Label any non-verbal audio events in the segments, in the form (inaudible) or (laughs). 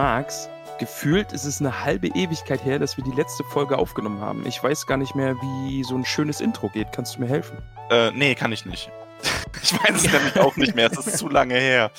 Magst, gefühlt ist es eine halbe Ewigkeit her, dass wir die letzte Folge aufgenommen haben. Ich weiß gar nicht mehr, wie so ein schönes Intro geht. Kannst du mir helfen? Äh, nee, kann ich nicht. (laughs) ich weiß es (laughs) nämlich auch nicht mehr. Es ist zu lange her.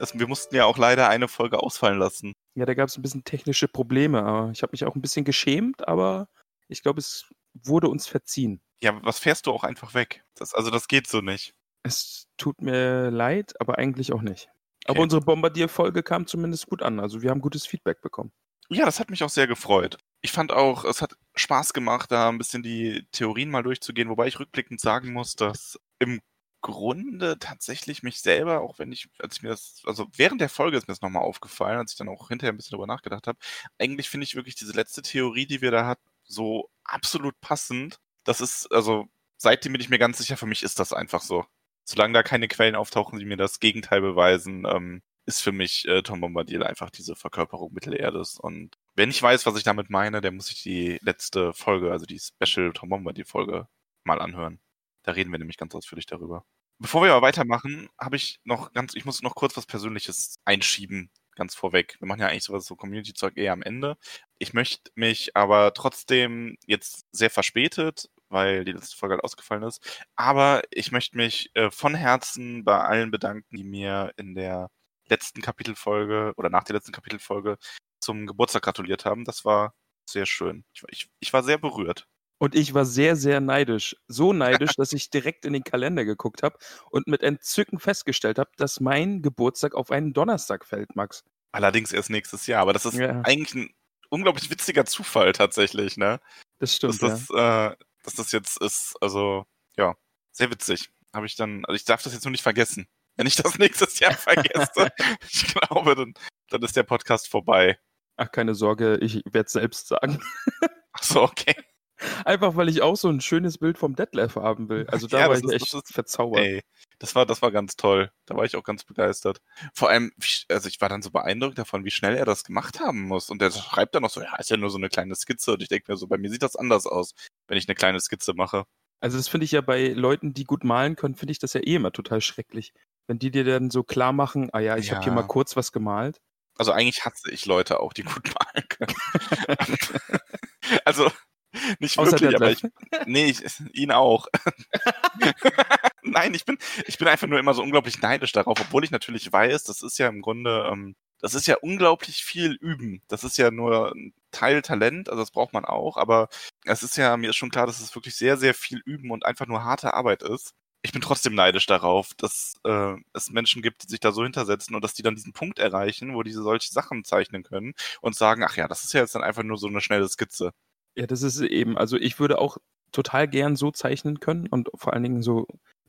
Das, wir mussten ja auch leider eine Folge ausfallen lassen. Ja, da gab es ein bisschen technische Probleme. Aber ich habe mich auch ein bisschen geschämt, aber ich glaube, es wurde uns verziehen. Ja, was fährst du auch einfach weg? Das, also das geht so nicht. Es tut mir leid, aber eigentlich auch nicht. Aber unsere Bombardier-Folge kam zumindest gut an. Also wir haben gutes Feedback bekommen. Ja, das hat mich auch sehr gefreut. Ich fand auch, es hat Spaß gemacht, da ein bisschen die Theorien mal durchzugehen, wobei ich rückblickend sagen muss, dass im Grunde tatsächlich mich selber, auch wenn ich, als ich mir das, also während der Folge ist mir das nochmal aufgefallen, als ich dann auch hinterher ein bisschen drüber nachgedacht habe, eigentlich finde ich wirklich diese letzte Theorie, die wir da hatten, so absolut passend. Das ist, also seitdem bin ich mir ganz sicher, für mich ist das einfach so. Solange da keine Quellen auftauchen, die mir das Gegenteil beweisen, ähm, ist für mich äh, Tom Bombadil einfach diese Verkörperung Mittelerdes. Und wenn ich weiß, was ich damit meine, dann muss ich die letzte Folge, also die Special Tom Bombadil Folge, mal anhören. Da reden wir nämlich ganz ausführlich darüber. Bevor wir aber weitermachen, habe ich noch ganz, ich muss noch kurz was Persönliches einschieben, ganz vorweg. Wir machen ja eigentlich sowas so Community-Zeug eher am Ende. Ich möchte mich aber trotzdem jetzt sehr verspätet, weil die letzte Folge halt ausgefallen ist. Aber ich möchte mich äh, von Herzen bei allen bedanken, die mir in der letzten Kapitelfolge oder nach der letzten Kapitelfolge zum Geburtstag gratuliert haben. Das war sehr schön. Ich, war- ich, ich war sehr berührt. Und ich war sehr, sehr neidisch. So neidisch, (laughs) dass ich direkt in den Kalender geguckt habe und mit Entzücken festgestellt habe, dass mein Geburtstag auf einen Donnerstag fällt, Max. Allerdings erst nächstes Jahr. Aber das ist Ja. eigentlich ein unglaublich witziger Zufall tatsächlich, ne? Das stimmt. das, äh, dass das jetzt ist, also ja, sehr witzig. Habe ich dann, also ich darf das jetzt nur nicht vergessen. Wenn ich das (laughs) nächstes Jahr vergesse, (laughs) ich glaube, dann, dann ist der Podcast vorbei. Ach, keine Sorge, ich werde es selbst sagen. (laughs) Ach so, okay. Einfach, weil ich auch so ein schönes Bild vom Detlef haben will. Also da Ja, war ich echt ist- verzaubert. Ey, das war, das war ganz toll. Da war ich auch ganz begeistert. Vor allem, also ich war dann so beeindruckt davon, wie schnell er das gemacht haben muss. Und der schreibt dann noch so, ja, ist ja nur so eine kleine Skizze. Und ich denke mir so, bei mir sieht das anders aus, wenn ich eine kleine Skizze mache. Also das finde ich ja bei Leuten, die gut malen können, finde ich das ja eh immer total schrecklich. Wenn die dir dann so klar machen, ah ja, ich habe hier Ja. mal kurz was gemalt. Also eigentlich hasse ich Leute auch, die gut malen können. (laughs) also nicht Außer wirklich, aber ich, nee, ich, ihn auch. (laughs) (laughs) Nein, ich bin, ich bin einfach nur immer so unglaublich neidisch darauf, obwohl ich natürlich weiß, das ist ja im Grunde, ähm, das ist ja unglaublich viel Üben. Das ist ja nur ein Teil Talent, also das braucht man auch, aber es ist ja, mir ist schon klar, dass es wirklich sehr, sehr viel Üben und einfach nur harte Arbeit ist. Ich bin trotzdem neidisch darauf, dass äh, es Menschen gibt, die sich da so hintersetzen und dass die dann diesen Punkt erreichen, wo diese solche Sachen zeichnen können und sagen, ach ja, das ist ja jetzt dann einfach nur so eine schnelle Skizze. Ja, das ist eben, also ich würde auch total gern so zeichnen können und vor allen Dingen so,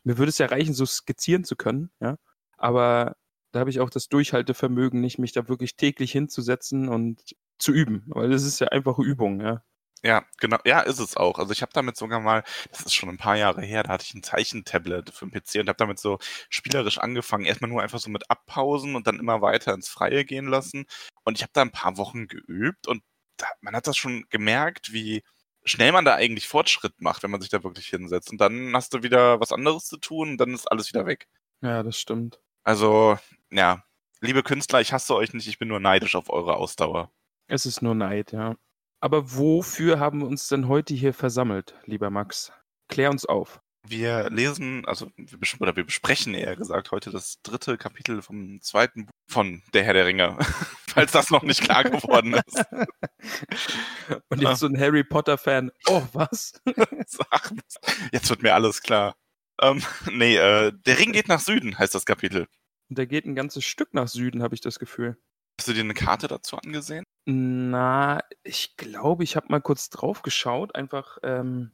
mir würde es ja reichen, so skizzieren zu können, ja. Aber da habe ich auch das Durchhaltevermögen, nicht mich da wirklich täglich hinzusetzen und zu üben, weil das ist ja einfache Übung, ja. Ja, genau. Ja, ist es auch. Also ich habe damit sogar mal, das ist schon ein paar Jahre her, da hatte ich ein Zeichentablet für den PC und habe damit so spielerisch angefangen. Erstmal nur einfach so mit Abpausen und dann immer weiter ins Freie gehen lassen. Und ich habe da ein paar Wochen geübt und da, man hat das schon gemerkt, wie schnell man da eigentlich Fortschritt macht, wenn man sich da wirklich hinsetzt. Und dann hast du wieder was anderes zu tun und dann ist alles wieder weg. Ja, das stimmt. Also, ja, liebe Künstler, ich hasse euch nicht, ich bin nur neidisch auf eure Ausdauer. Es ist nur Neid, ja. Aber wofür haben wir uns denn heute hier versammelt, lieber Max? Klär uns auf. Wir lesen, also wir, oder wir besprechen eher gesagt heute das dritte Kapitel vom zweiten Buch von Der Herr der Ringe, (laughs) falls das noch nicht klar geworden ist. (laughs) Und jetzt so ein Harry Potter-Fan. Oh, was? (laughs) Jetzt wird mir alles klar. Ähm, nee, äh, Der Ring geht nach Süden heißt das Kapitel. Und der geht ein ganzes Stück nach Süden, habe ich das Gefühl. Hast du dir eine Karte dazu angesehen? Na, ich glaube, ich habe mal kurz drauf geschaut, einfach, ähm,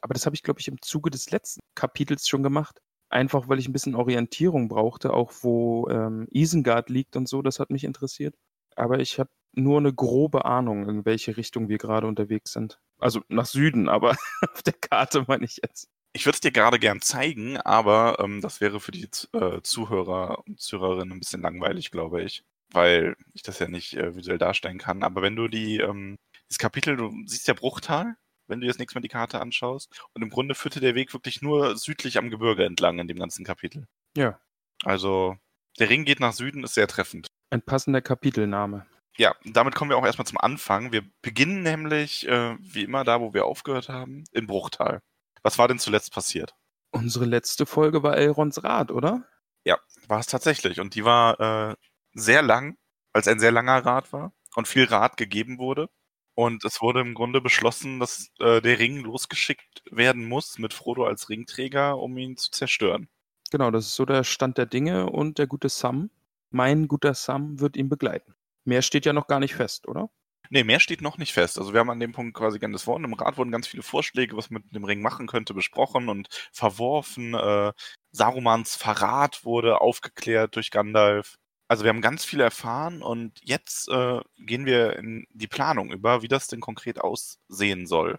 aber das habe ich, glaube ich, im Zuge des letzten Kapitels schon gemacht. Einfach, weil ich ein bisschen Orientierung brauchte, auch wo ähm, Isengard liegt und so, das hat mich interessiert. Aber ich habe nur eine grobe Ahnung, in welche Richtung wir gerade unterwegs sind. Also nach Süden, aber (laughs) auf der Karte meine ich jetzt. Ich würde es dir gerade gern zeigen, aber ähm, das wäre für die äh, Zuhörer und Zuhörerinnen ein bisschen langweilig, glaube ich, weil ich das ja nicht äh, visuell darstellen kann. Aber wenn du die, ähm, das Kapitel, du siehst ja Bruchtal, wenn du jetzt nichts mehr die Karte anschaust. Und im Grunde führte der Weg wirklich nur südlich am Gebirge entlang in dem ganzen Kapitel. Ja. Also der Ring geht nach Süden, ist sehr treffend. Ein passender Kapitelname. Ja, damit kommen wir auch erstmal zum Anfang. Wir beginnen nämlich, äh, wie immer, da, wo wir aufgehört haben, in Bruchtal. Was war denn zuletzt passiert? Unsere letzte Folge war Elrons Rat, oder? Ja, war es tatsächlich. Und die war äh, sehr lang, als ein sehr langer Rat war und viel Rat gegeben wurde. Und es wurde im Grunde beschlossen, dass äh, der Ring losgeschickt werden muss mit Frodo als Ringträger, um ihn zu zerstören. Genau, das ist so der Stand der Dinge und der gute Sam, mein guter Sam, wird ihn begleiten. Mehr steht ja noch gar nicht fest, oder? Nee, mehr steht noch nicht fest. Also wir haben an dem Punkt quasi ganz Wort. Im Rat wurden ganz viele Vorschläge, was man mit dem Ring machen könnte, besprochen und verworfen. Äh, Sarumans Verrat wurde aufgeklärt durch Gandalf. Also wir haben ganz viel erfahren und jetzt äh, gehen wir in die Planung über, wie das denn konkret aussehen soll.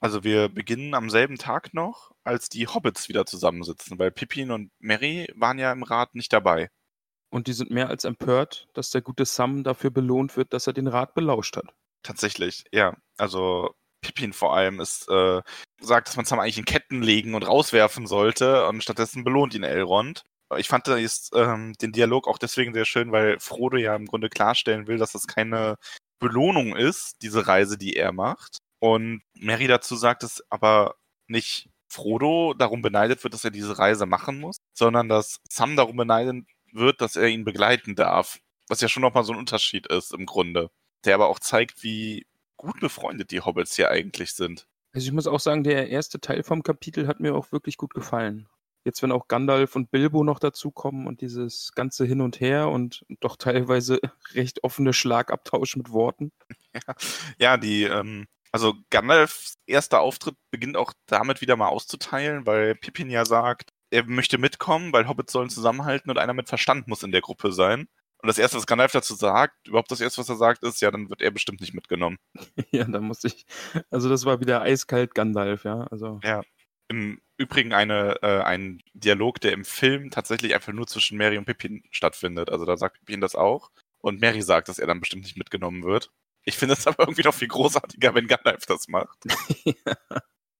Also wir beginnen am selben Tag noch, als die Hobbits wieder zusammensitzen, weil Pippin und Mary waren ja im Rat nicht dabei. Und die sind mehr als empört, dass der gute Sam dafür belohnt wird, dass er den Rat belauscht hat. Tatsächlich, ja. Also Pippin vor allem ist, äh, sagt, dass man Sam eigentlich in Ketten legen und rauswerfen sollte und stattdessen belohnt ihn Elrond. Ich fand das, ähm, den Dialog auch deswegen sehr schön, weil Frodo ja im Grunde klarstellen will, dass das keine Belohnung ist, diese Reise, die er macht. Und Mary dazu sagt, dass aber nicht Frodo darum beneidet wird, dass er diese Reise machen muss, sondern dass Sam darum beneidet wird, dass er ihn begleiten darf. Was ja schon nochmal so ein Unterschied ist im Grunde. Der aber auch zeigt, wie gut befreundet die Hobbits hier eigentlich sind. Also ich muss auch sagen, der erste Teil vom Kapitel hat mir auch wirklich gut gefallen. Jetzt, wenn auch Gandalf und Bilbo noch dazukommen und dieses ganze Hin und Her und doch teilweise (laughs) recht offene Schlagabtausch mit Worten. Ja, ja die, ähm, also Gandalfs erster Auftritt beginnt auch damit wieder mal auszuteilen, weil Pippin ja sagt, er möchte mitkommen, weil Hobbits sollen zusammenhalten und einer mit Verstand muss in der Gruppe sein. Und das erste, was Gandalf dazu sagt, überhaupt das erste, was er sagt, ist, ja, dann wird er bestimmt nicht mitgenommen. (laughs) ja, da muss ich, also das war wieder eiskalt Gandalf, ja, also. Ja. Im Übrigen eine, äh, ein Dialog, der im Film tatsächlich einfach nur zwischen Mary und Pippin stattfindet. Also da sagt Pippin das auch. Und Mary sagt, dass er dann bestimmt nicht mitgenommen wird. Ich finde es (laughs) aber irgendwie noch viel großartiger, wenn Gandalf das macht. (laughs) ja.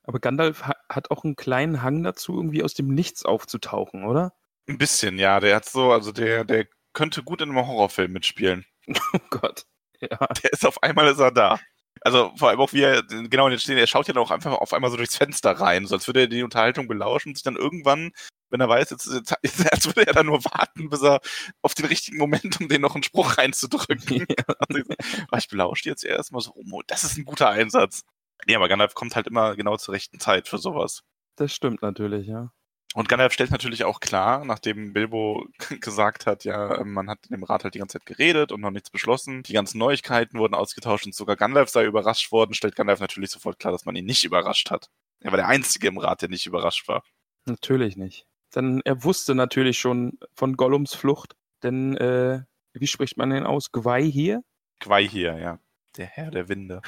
Aber Gandalf ha hat auch einen kleinen Hang dazu, irgendwie aus dem Nichts aufzutauchen, oder? Ein bisschen, ja. Der hat so, also der, der könnte gut in einem Horrorfilm mitspielen. (laughs) Oh Gott. Ja. Der ist auf einmal ist er da. Also vor allem auch wie er, genau, jetzt er schaut ja auch einfach auf einmal so durchs Fenster rein, so als würde er die Unterhaltung belauschen und sich dann irgendwann, wenn er weiß, jetzt, jetzt (laughs) als würde er dann nur warten, bis er auf den richtigen Moment, um den noch einen Spruch reinzudrücken. (laughs) Ja. (laughs) Also, ich belausche jetzt erstmal so, oh, das ist ein guter Einsatz. Nee, aber Gandalf kommt halt immer genau zur rechten Zeit für sowas. Das stimmt natürlich, ja. Und Gandalf stellt natürlich auch klar, nachdem Bilbo (laughs) gesagt hat, ja, man hat in dem Rat halt die ganze Zeit geredet und noch nichts beschlossen. Die ganzen Neuigkeiten wurden ausgetauscht und sogar Gandalf sei überrascht worden, stellt Gandalf natürlich sofort klar, dass man ihn nicht überrascht hat. Er war der Einzige im Rat, der nicht überrascht war. Natürlich nicht. Denn er wusste natürlich schon von Gollums Flucht, denn, äh, wie spricht man den aus? Gwei hier? Gwei hier, ja. Der Herr der Winde.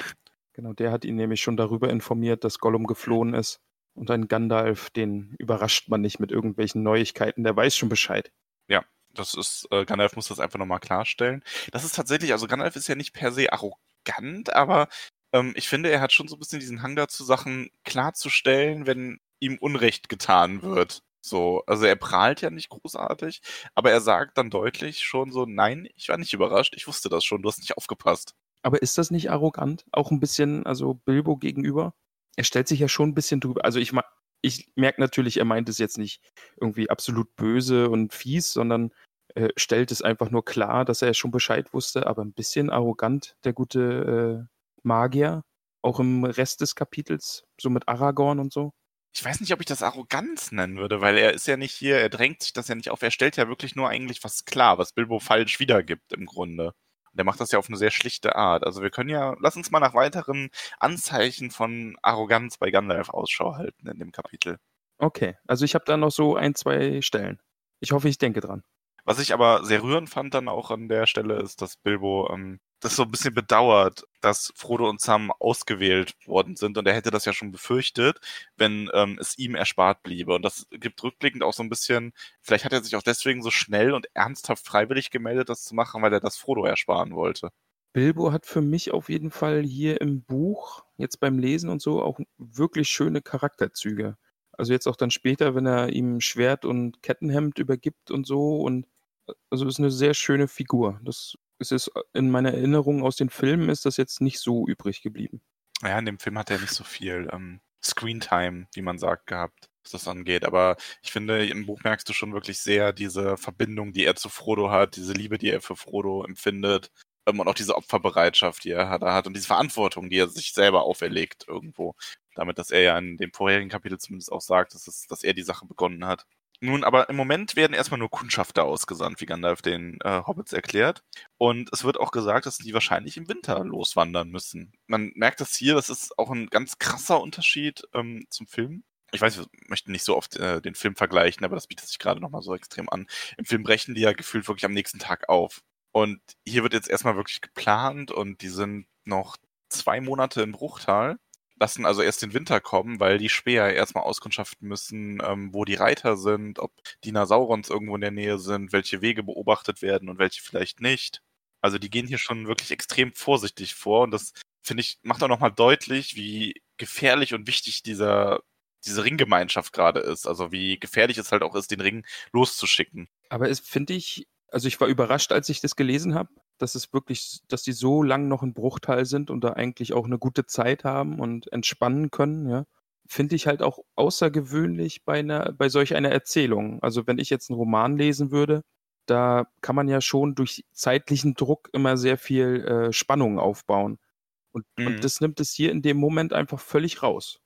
Genau, der hat ihn nämlich schon darüber informiert, dass Gollum geflohen ist. Und ein Gandalf, den überrascht man nicht mit irgendwelchen Neuigkeiten, der weiß schon Bescheid. Ja, das ist, äh, Gandalf muss das einfach nochmal klarstellen. Das ist tatsächlich, also Gandalf ist ja nicht per se arrogant, aber ähm, ich finde, er hat schon so ein bisschen diesen Hang dazu, Sachen klarzustellen, wenn ihm Unrecht getan wird. So, also er prahlt ja nicht großartig, aber er sagt dann deutlich schon so, nein, ich war nicht überrascht, ich wusste das schon, du hast nicht aufgepasst. Aber ist das nicht arrogant? Auch ein bisschen, also Bilbo gegenüber? Er stellt sich ja schon ein bisschen drüber. Also ich, ich merke natürlich, er meint es jetzt nicht irgendwie absolut böse und fies, sondern äh, stellt es einfach nur klar, dass er schon Bescheid wusste, aber ein bisschen arrogant, der gute äh, Magier. Auch im Rest des Kapitels, so mit Aragorn und so. ich weiß nicht, ob ich das Arroganz nennen würde, weil er ist ja nicht hier, er drängt sich das ja nicht auf, er stellt ja wirklich nur eigentlich was klar, was Bilbo falsch wiedergibt im Grunde. Und er macht das ja auf eine sehr schlichte Art. Also wir können ja, lass uns mal nach weiteren Anzeichen von Arroganz bei Gandalf Ausschau halten in dem Kapitel. Okay, also ich habe da noch so ein, zwei Stellen. Ich hoffe, ich denke dran. Was ich aber sehr rührend fand dann auch an der Stelle ist, dass Bilbo ähm, das so ein bisschen bedauert, dass Frodo und Sam ausgewählt worden sind und er hätte das ja schon befürchtet, wenn ähm, es ihm erspart bliebe. Und das gibt rückblickend auch so ein bisschen, vielleicht hat er sich auch deswegen so schnell und ernsthaft freiwillig gemeldet, das zu machen, weil er das Frodo ersparen wollte. Bilbo hat für mich auf jeden Fall hier im Buch, jetzt beim Lesen und so, auch wirklich schöne Charakterzüge. Also jetzt auch dann später, wenn er ihm Schwert und Kettenhemd übergibt und so und also ist eine sehr schöne Figur. Das ist es in meiner Erinnerung aus den Filmen ist das jetzt nicht so übrig geblieben. Ja, in dem Film hat er nicht so viel ähm, Screentime, wie man sagt, gehabt, was das angeht. Aber ich finde, im Buch merkst du schon wirklich sehr diese Verbindung, die er zu Frodo hat, diese Liebe, die er für Frodo empfindet ähm, und auch diese Opferbereitschaft, die er hat und diese Verantwortung, die er sich selber auferlegt irgendwo. Damit, dass er ja in dem vorherigen Kapitel zumindest auch sagt, dass, es, dass er die Sache begonnen hat. Nun, aber im Moment werden erstmal nur Kundschafter ausgesandt, wie Gandalf den äh, Hobbits erklärt. Und es wird auch gesagt, dass die wahrscheinlich im Winter loswandern müssen. Man merkt das hier, das ist auch ein ganz krasser Unterschied ähm, zum Film. Ich weiß, wir möchten nicht so oft äh, den Film vergleichen, aber das bietet sich gerade nochmal so extrem an. Im Film brechen die ja gefühlt wirklich am nächsten Tag auf. Und hier wird jetzt erstmal wirklich geplant und die sind noch zwei Monate in Bruchtal lassen also erst den Winter kommen, weil die Speer erstmal auskundschaften müssen, ähm, wo die Reiter sind, ob Dinosaurons irgendwo in der Nähe sind, welche Wege beobachtet werden und welche vielleicht nicht. Also die gehen hier schon wirklich extrem vorsichtig vor und das finde ich macht auch nochmal deutlich, wie gefährlich und wichtig dieser diese Ringgemeinschaft gerade ist. Also wie gefährlich es halt auch ist, den Ring loszuschicken. Aber es finde ich, also ich war überrascht, als ich das gelesen habe, dass es wirklich, dass die so lang noch ein Bruchteil sind und da eigentlich auch eine gute Zeit haben und entspannen können, ja, finde ich halt auch außergewöhnlich bei einer, bei solch einer Erzählung. Also wenn ich jetzt einen Roman lesen würde, da kann man ja schon durch zeitlichen Druck immer sehr viel äh, Spannung aufbauen. Und, mhm. und das nimmt es hier in dem Moment einfach völlig raus.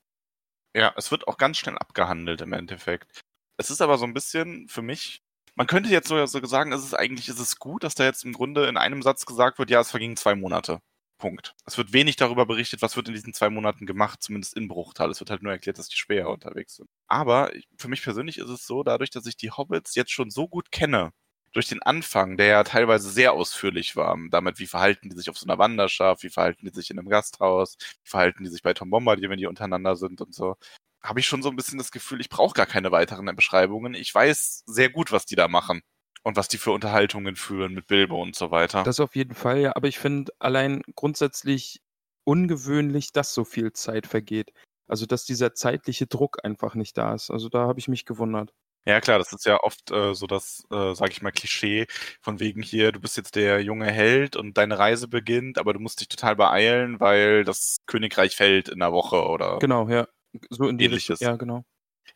Ja, es wird auch ganz schnell abgehandelt im Endeffekt. Es ist aber so ein bisschen für mich man könnte jetzt so, so sagen, ist es eigentlich, ist es gut, dass da jetzt im Grunde in einem Satz gesagt wird, ja, es vergingen zwei Monate. Punkt. Es wird wenig darüber berichtet, was wird in diesen zwei Monaten gemacht, zumindest in Bruchtal. Es wird halt nur erklärt, dass die Speer unterwegs sind. Aber für mich persönlich ist es so, dadurch, dass ich die Hobbits jetzt schon so gut kenne, durch den Anfang, der ja teilweise sehr ausführlich war, damit, wie verhalten die sich auf so einer Wanderschaft, wie verhalten die sich in einem Gasthaus, wie verhalten die sich bei Tom Bombardier, wenn die untereinander sind und so, habe ich schon so ein bisschen das Gefühl, ich brauche gar keine weiteren Beschreibungen. Ich weiß sehr gut, was die da machen und was die für Unterhaltungen führen mit Bilbo und so weiter. Das auf jeden Fall, ja. Aber ich finde allein grundsätzlich ungewöhnlich, dass so viel Zeit vergeht. Also, dass dieser zeitliche Druck einfach nicht da ist. Also, da habe ich mich gewundert. Ja, klar, das ist ja oft äh, so das, äh, sag ich mal, Klischee von wegen hier, du bist jetzt der junge Held und deine Reise beginnt, aber du musst dich total beeilen, weil das Königreich fällt in einer Woche oder. Genau, ja. So in die ähnliches. Ja, genau.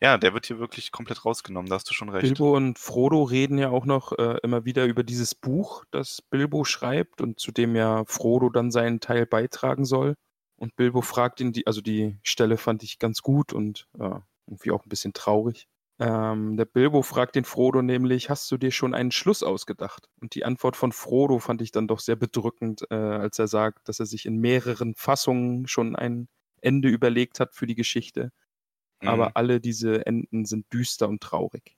Ja, der wird hier wirklich komplett rausgenommen, da hast du schon recht. Bilbo und Frodo reden ja auch noch äh, immer wieder über dieses Buch, das Bilbo schreibt und zu dem ja Frodo dann seinen Teil beitragen soll. Und Bilbo fragt ihn, die, also die Stelle fand ich ganz gut und äh, irgendwie auch ein bisschen traurig. Ähm, der Bilbo fragt den Frodo nämlich, hast du dir schon einen Schluss ausgedacht? Und die Antwort von Frodo fand ich dann doch sehr bedrückend, äh, als er sagt, dass er sich in mehreren Fassungen schon ein Ende überlegt hat für die Geschichte. Mhm. Aber alle diese Enden sind düster und traurig.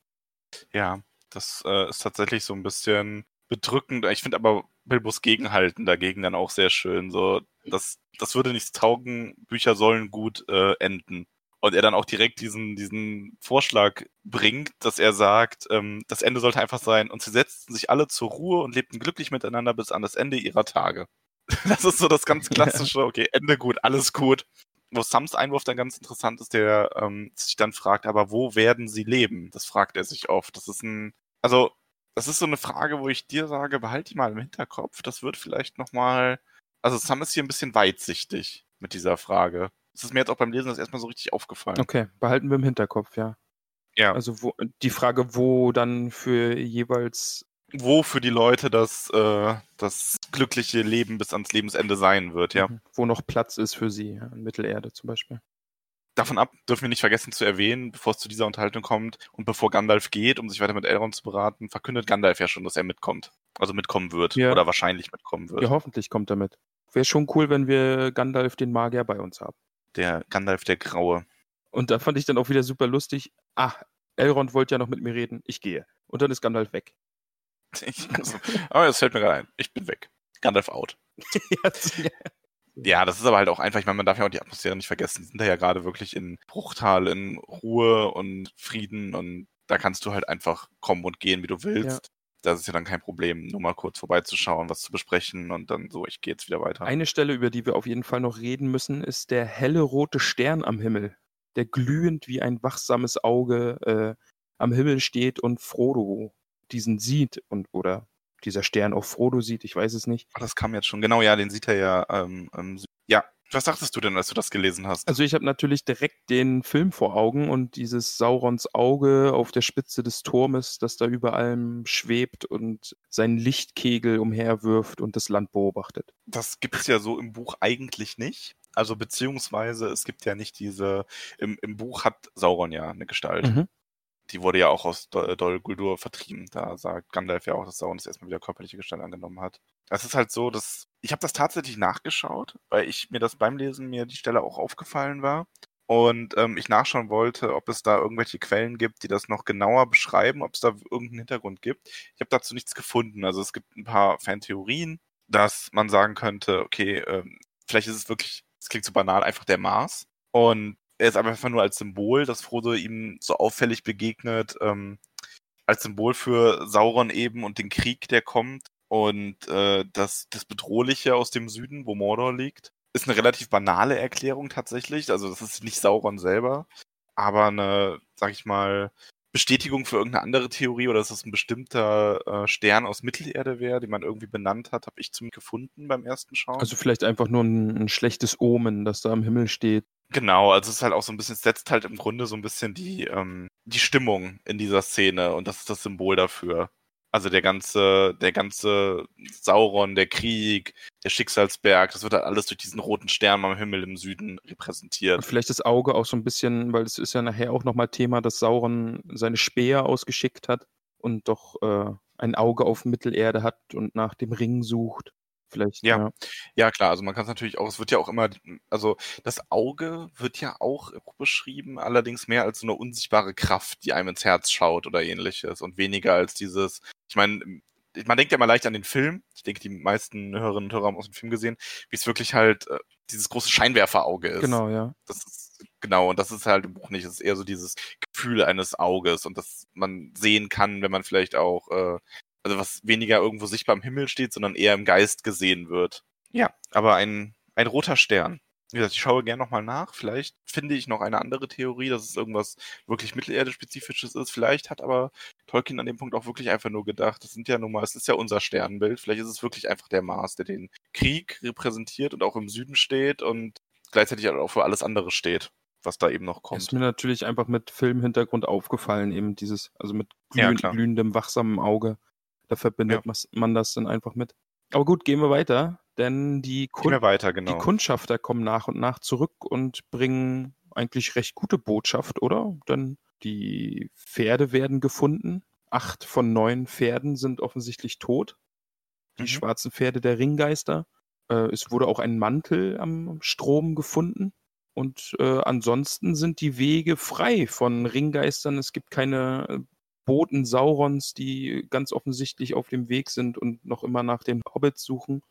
Ja, das äh, ist tatsächlich so ein bisschen bedrückend. Ich finde aber Bilbos Gegenhalten dagegen dann auch sehr schön. So, das, das würde nichts taugen, Bücher sollen gut äh, enden. Und er dann auch direkt diesen, diesen Vorschlag bringt, dass er sagt, ähm, das Ende sollte einfach sein, und sie setzten sich alle zur Ruhe und lebten glücklich miteinander bis an das Ende ihrer Tage. (laughs) Das ist so das ganz (laughs) klassische, okay, Ende gut, alles gut wo Sams Einwurf dann ganz interessant ist, der ähm, sich dann fragt, aber wo werden sie leben? Das fragt er sich oft. Das ist ein, also, das ist so eine Frage, wo ich dir sage, behalte die mal im Hinterkopf. Das wird vielleicht nochmal, also Sam ist hier ein bisschen weitsichtig mit dieser Frage. Das ist mir jetzt auch beim Lesen das erstmal so richtig aufgefallen. Okay, behalten wir im Hinterkopf, ja. Ja. Also wo, die Frage, wo dann für jeweils wo für die Leute das, äh, das glückliche Leben bis ans Lebensende sein wird, ja. Mhm. Wo noch Platz ist für sie, in Mittelerde zum Beispiel. Davon ab dürfen wir nicht vergessen zu erwähnen, bevor es zu dieser Unterhaltung kommt und bevor Gandalf geht, um sich weiter mit Elrond zu beraten, verkündet Gandalf ja schon, dass er mitkommt. Also mitkommen wird. Ja. Oder wahrscheinlich mitkommen wird. Ja, hoffentlich kommt er mit. Wäre schon cool, wenn wir Gandalf den Magier bei uns haben. Der Gandalf der Graue. Und da fand ich dann auch wieder super lustig. Ah, Elrond wollte ja noch mit mir reden. Ich gehe. Und dann ist Gandalf weg. Ich, also, aber das fällt mir gerade ein. Ich bin weg. Gandalf out. (laughs) Ja, das ist aber halt auch einfach, ich meine, man darf ja auch die Atmosphäre nicht vergessen. Die sind da ja gerade wirklich in Bruchtal, in Ruhe und Frieden und da kannst du halt einfach kommen und gehen, wie du willst. Das ist ja dann kein Problem, nur mal kurz vorbeizuschauen, was zu besprechen und dann so, ich gehe jetzt wieder weiter. Eine Stelle, über die wir auf jeden Fall noch reden müssen, ist der helle rote Stern am Himmel, der glühend wie ein wachsames Auge äh, am Himmel steht und Frodo diesen sieht und oder dieser Stern auch Frodo sieht, ich weiß es nicht. Ach, das kam jetzt schon. Genau, ja, den sieht er ja. Ähm, ähm, ja, was dachtest du denn, als du das gelesen hast? Also ich habe natürlich direkt den Film vor Augen und dieses Saurons Auge auf der Spitze des Turmes, das da über allem schwebt und seinen Lichtkegel umherwirft und das Land beobachtet. Das gibt es ja so im Buch eigentlich nicht. Also beziehungsweise es gibt ja nicht diese, im, im Buch hat Sauron ja eine Gestalt. Mhm. Die wurde ja auch aus Dol Dol Guldur vertrieben. Da sagt Gandalf ja auch, dass Sauron das erstmal wieder körperliche Gestalt angenommen hat. Es ist halt so, dass ich habe das tatsächlich nachgeschaut, weil ich mir das beim Lesen mir die Stelle auch aufgefallen war und ähm, ich nachschauen wollte, ob es da irgendwelche Quellen gibt, die das noch genauer beschreiben, ob es da irgendeinen Hintergrund gibt. Ich habe dazu nichts gefunden. Also es gibt ein paar Fantheorien, dass man sagen könnte, okay, ähm, vielleicht ist es wirklich, es klingt so banal, einfach der Mars und er ist einfach nur als Symbol, dass Frodo ihm so auffällig begegnet, ähm, als Symbol für Sauron eben und den Krieg, der kommt und äh, das, das Bedrohliche aus dem Süden, wo Mordor liegt. Ist eine relativ banale Erklärung tatsächlich. Also das ist nicht Sauron selber, aber eine, sag ich mal, Bestätigung für irgendeine andere Theorie oder dass das ein bestimmter äh, Stern aus Mittelerde wäre, den man irgendwie benannt hat, habe ich zum gefunden beim ersten Schauen. Also vielleicht einfach nur ein, ein schlechtes Omen, das da am Himmel steht. Genau, also es ist halt auch so ein bisschen, es setzt halt im Grunde so ein bisschen die, ähm, die Stimmung in dieser Szene und das ist das Symbol dafür. Also der ganze, der ganze Sauron, der Krieg, der Schicksalsberg, das wird halt alles durch diesen roten Stern am Himmel im Süden repräsentiert. Und vielleicht das Auge auch so ein bisschen, weil es ist ja nachher auch nochmal Thema, dass Sauron seine Speer ausgeschickt hat und doch äh, ein Auge auf Mittelerde hat und nach dem Ring sucht. Vielleicht, Ja. Ja, klar, also man kann es natürlich auch, es wird ja auch immer, also das Auge wird ja auch beschrieben, allerdings mehr als so eine unsichtbare Kraft, die einem ins Herz schaut oder ähnliches und weniger als dieses, ich meine, man denkt ja immer leicht an den Film, ich denke, die meisten Hörerinnen und Hörer haben aus dem Film gesehen, wie es wirklich halt äh, dieses große Scheinwerferauge ist. Genau, ja. Das ist, genau, und das ist halt im Buch nicht. Es ist eher so dieses Gefühl eines Auges und das man sehen kann, wenn man vielleicht auch, äh, also was weniger irgendwo sichtbar im Himmel steht, sondern eher im Geist gesehen wird. Ja, aber ein, ein roter Stern. Wie gesagt, ich schaue gerne nochmal nach. Vielleicht finde ich noch eine andere Theorie, dass es irgendwas wirklich Mittelerde-spezifisches ist. Vielleicht hat aber Tolkien an dem Punkt auch wirklich einfach nur gedacht, das sind ja nun mal, es ist ja unser Sternbild. Vielleicht ist es wirklich einfach der Mars, der den Krieg repräsentiert und auch im Süden steht und gleichzeitig auch für alles andere steht, was da eben noch kommt. Ist mir natürlich einfach mit Filmhintergrund aufgefallen, eben dieses, also mit Ja, glühend, klar. glühendem, wachsamen Auge. Da verbindet Ja. man das dann einfach mit. Aber gut, gehen wir weiter, denn die, Kun wir weiter, genau. die Kundschafter kommen nach und nach zurück und bringen eigentlich recht gute Botschaft, oder? Denn die Pferde werden gefunden. Acht von neun Pferden sind offensichtlich tot. Die Mhm. schwarzen Pferde der Ringgeister. Äh, es wurde auch ein Mantel am Strom gefunden. Und äh, ansonsten sind die Wege frei von Ringgeistern. Es gibt keine äh, Boten Saurons, die ganz offensichtlich auf dem Weg sind und noch immer nach den Hobbits suchen.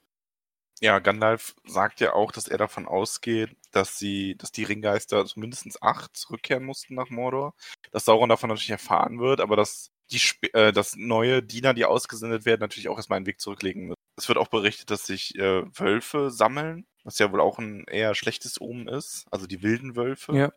Ja, Gandalf sagt ja auch, dass er davon ausgeht, dass sie, dass die Ringgeister also mindestens acht zurückkehren mussten nach Mordor. Dass Sauron davon natürlich erfahren wird, aber dass die äh, dass neue Diener, die ausgesendet werden, natürlich auch erstmal einen Weg zurücklegen müssen. Es wird auch berichtet, dass sich äh, Wölfe sammeln, was ja wohl auch ein eher schlechtes Omen ist, also die wilden Wölfe. Ja.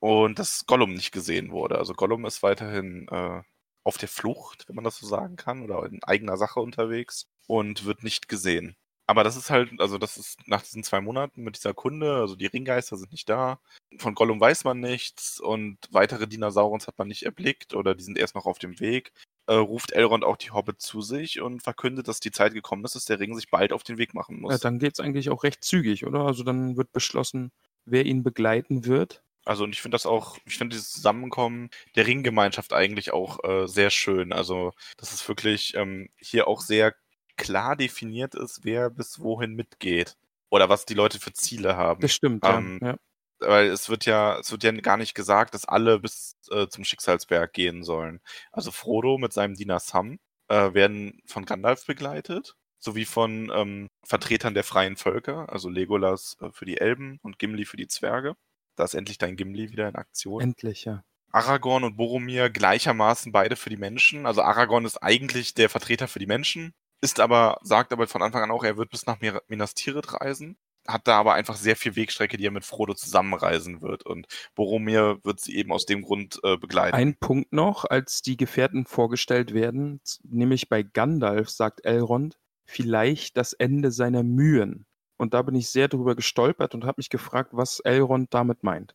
Und dass Gollum nicht gesehen wurde. Also Gollum ist weiterhin äh, auf der Flucht, wenn man das so sagen kann, oder in eigener Sache unterwegs und wird nicht gesehen. Aber das ist halt, also das ist nach diesen zwei Monaten mit dieser Kunde, also die Ringgeister sind nicht da. Von Gollum weiß man nichts und weitere Dinosaurier hat man nicht erblickt oder die sind erst noch auf dem Weg. Äh, ruft Elrond auch die Hobbit zu sich und verkündet, dass die Zeit gekommen ist, dass der Ring sich bald auf den Weg machen muss. Ja, dann geht es eigentlich auch recht zügig, oder? Also dann wird beschlossen, wer ihn begleiten wird. Also und ich finde das auch, ich finde dieses Zusammenkommen der Ringgemeinschaft eigentlich auch äh, sehr schön. Also dass es wirklich ähm, hier auch sehr klar definiert ist, wer bis wohin mitgeht oder was die Leute für Ziele haben. Das stimmt, Ähm, ja. ja. Weil es wird ja, es wird ja gar nicht gesagt, dass alle bis äh, zum Schicksalsberg gehen sollen. Also Frodo mit seinem Diener Sam äh, werden von Gandalf begleitet, sowie von ähm, Vertretern der freien Völker, also Legolas äh, für die Elben und Gimli für die Zwerge. Da ist endlich dein Gimli wieder in Aktion. Endlich, ja. Aragorn und Boromir gleichermaßen beide für die Menschen. Also Aragorn ist eigentlich der Vertreter für die Menschen, ist aber, sagt aber von Anfang an auch, er wird bis nach Minas Tirith reisen, hat da aber einfach sehr viel Wegstrecke, die er mit Frodo zusammenreisen wird. Und Boromir wird sie eben aus dem Grund äh, begleiten. Ein Punkt noch, als die Gefährten vorgestellt werden, nämlich bei Gandalf sagt Elrond, vielleicht das Ende seiner Mühen. Und da bin ich sehr drüber gestolpert und habe mich gefragt, was Elrond damit meint.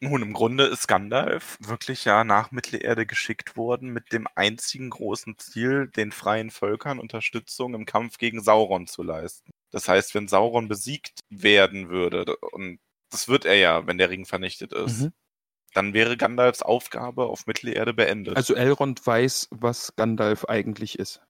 Nun, im Grunde ist Gandalf wirklich ja nach Mittelerde geschickt worden mit dem einzigen großen Ziel, den freien Völkern Unterstützung im Kampf gegen Sauron zu leisten. Das heißt, wenn Sauron besiegt werden würde, und das wird er ja, wenn der Ring vernichtet ist, Mhm. dann wäre Gandalfs Aufgabe auf Mittelerde beendet. Also Elrond weiß, was Gandalf eigentlich ist.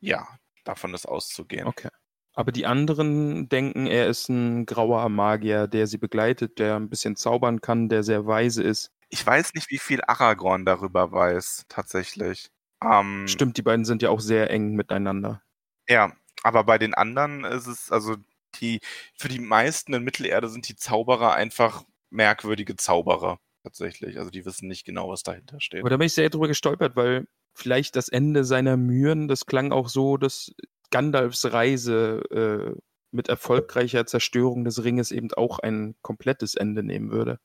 ja, davon ist auszugehen. Okay. Aber die anderen denken, er ist ein grauer Magier, der sie begleitet, der ein bisschen zaubern kann, der sehr weise ist. Ich weiß nicht, wie viel Aragorn darüber weiß, tatsächlich. Ähm, Stimmt, die beiden sind ja auch sehr eng miteinander. Ja, aber bei den anderen ist es, also die, für die meisten in Mittelerde sind die Zauberer einfach merkwürdige Zauberer, tatsächlich. Also die wissen nicht genau, was dahinter steht. Aber da bin ich sehr drüber gestolpert, weil vielleicht das Ende seiner Mühen, das klang auch so, dass Gandalfs Reise äh, mit erfolgreicher Zerstörung des Ringes eben auch ein komplettes Ende nehmen würde.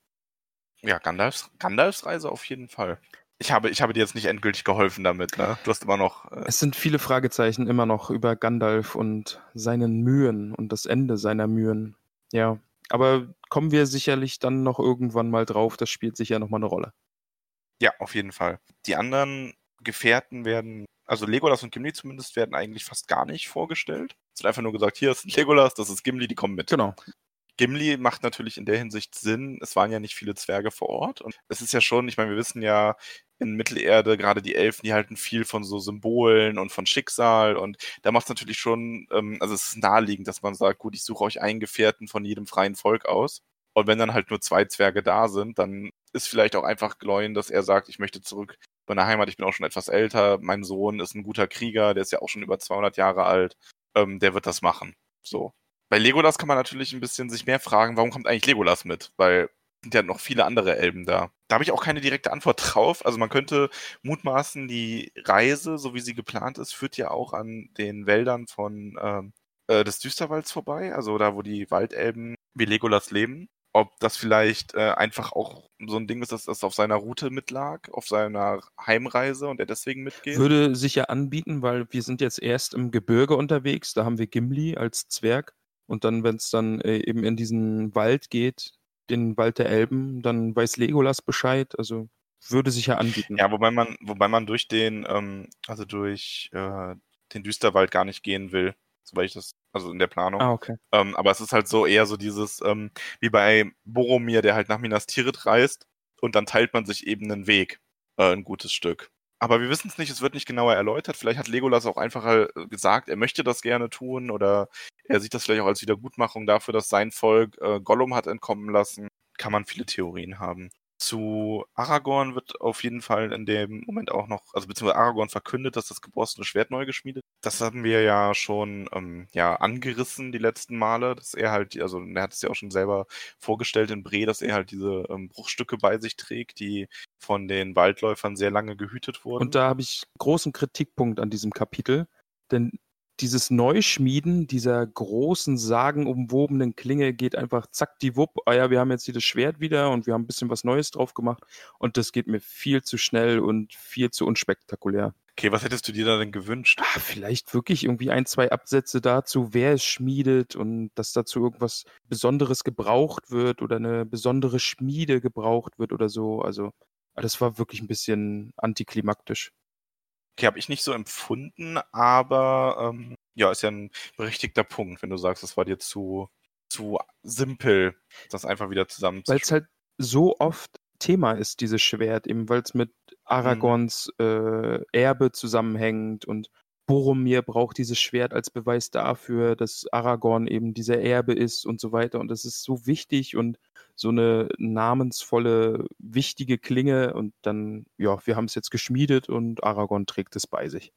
Ja, Gandalfs, Gandalfs Reise auf jeden Fall. Ich habe, ich habe dir jetzt nicht endgültig geholfen damit, ne? Du hast immer noch. Äh, Es sind viele Fragezeichen immer noch über Gandalf und seinen Mühen und das Ende seiner Mühen. Ja, aber kommen wir sicherlich dann noch irgendwann mal drauf. Das spielt sicher nochmal eine Rolle. ja, auf jeden Fall. Die anderen Gefährten werden, also Legolas und Gimli zumindest, werden eigentlich fast gar nicht vorgestellt. Es wird einfach nur gesagt, hier ist Legolas, das ist Gimli, die kommen mit. Genau. Gimli macht natürlich in der Hinsicht Sinn. Es waren ja nicht viele Zwerge vor Ort. Und es ist ja schon, ich meine, wir wissen ja, in Mittelerde, gerade die Elfen, die halten viel von so Symbolen und von Schicksal. Und da macht es natürlich schon, ähm, also es ist naheliegend, dass man sagt, gut, ich suche euch einen Gefährten von jedem freien Volk aus. Und wenn dann halt nur zwei Zwerge da sind, dann ist vielleicht auch einfach Gloin, dass er sagt, ich möchte zurück in meine Heimat, ich bin auch schon etwas älter, mein Sohn ist ein guter Krieger, der ist ja auch schon über 200 Jahre alt, ähm, der wird das machen. So. Bei Legolas kann man natürlich ein bisschen sich mehr fragen, warum kommt eigentlich Legolas mit? Weil sind ja noch viele andere Elben da. Da habe ich auch keine direkte Antwort (laughs) drauf. Also man könnte mutmaßen, die Reise, so wie sie geplant ist, führt ja auch an den Wäldern von ähm, äh, des Düsterwalds vorbei, also da, wo die Waldelben wie Legolas leben. Ob das vielleicht äh, einfach auch so ein Ding ist, dass das auf seiner Route mitlag, auf seiner Heimreise und er deswegen mitgeht. Würde sich ja anbieten, weil wir sind jetzt erst im Gebirge unterwegs. Da haben wir Gimli als Zwerg. Und dann, wenn es dann äh, eben in diesen Wald geht, den Wald der Elben, dann weiß Legolas Bescheid. Also würde sich ja anbieten. Ja, wobei man, wobei man durch den, ähm, also durch äh, den Düsterwald gar nicht gehen will, soweit ich das, also in der Planung. Ah, okay. Ähm, aber es ist halt so eher so dieses, ähm, wie bei Boromir, der halt nach Minas Tirith reist und dann teilt man sich eben einen Weg, äh, ein gutes Stück. Aber wir wissen es nicht, es wird nicht genauer erläutert. Vielleicht hat Legolas auch einfach halt gesagt, er möchte das gerne tun oder er sieht das vielleicht auch als Wiedergutmachung dafür, dass sein Volk äh, Gollum hat entkommen lassen. Kann man viele Theorien haben. Zu Aragorn wird auf jeden Fall in dem Moment auch noch, also beziehungsweise Aragorn verkündet, dass das geborstene Schwert neu geschmiedet. Das haben wir ja schon ähm, ja angerissen die letzten Male, dass er halt, also er hat es ja auch schon selber vorgestellt in Bre, dass er halt diese ähm, Bruchstücke bei sich trägt, die von den Waldläufern sehr lange gehütet wurden. Und da habe ich großen Kritikpunkt an diesem Kapitel, denn dieses Neuschmieden dieser großen, sagenumwobenen Klinge geht einfach zack die Wupp. Ah ja, wir haben jetzt hier das Schwert wieder und wir haben ein bisschen was Neues drauf gemacht. Und das geht mir viel zu schnell und viel zu unspektakulär. okay, was hättest du dir da denn gewünscht? Ah, vielleicht wirklich irgendwie ein, zwei Absätze dazu, wer es schmiedet und dass dazu irgendwas Besonderes gebraucht wird oder eine besondere Schmiede gebraucht wird oder so. Also, das war wirklich ein bisschen antiklimaktisch. Okay, habe ich nicht so empfunden, aber ähm, ja, ist ja ein berechtigter Punkt, wenn du sagst, das war dir zu, zu simpel, das einfach wieder zusammen Weil es halt so oft Thema ist, dieses Schwert, eben weil es mit Mhm. Aragons äh, Erbe zusammenhängt und Boromir braucht dieses Schwert als Beweis dafür, dass Aragorn eben dieser Erbe ist und so weiter. Und das ist so wichtig und so eine namensvolle, wichtige Klinge. Und dann, ja, wir haben es jetzt geschmiedet und Aragorn trägt es bei sich.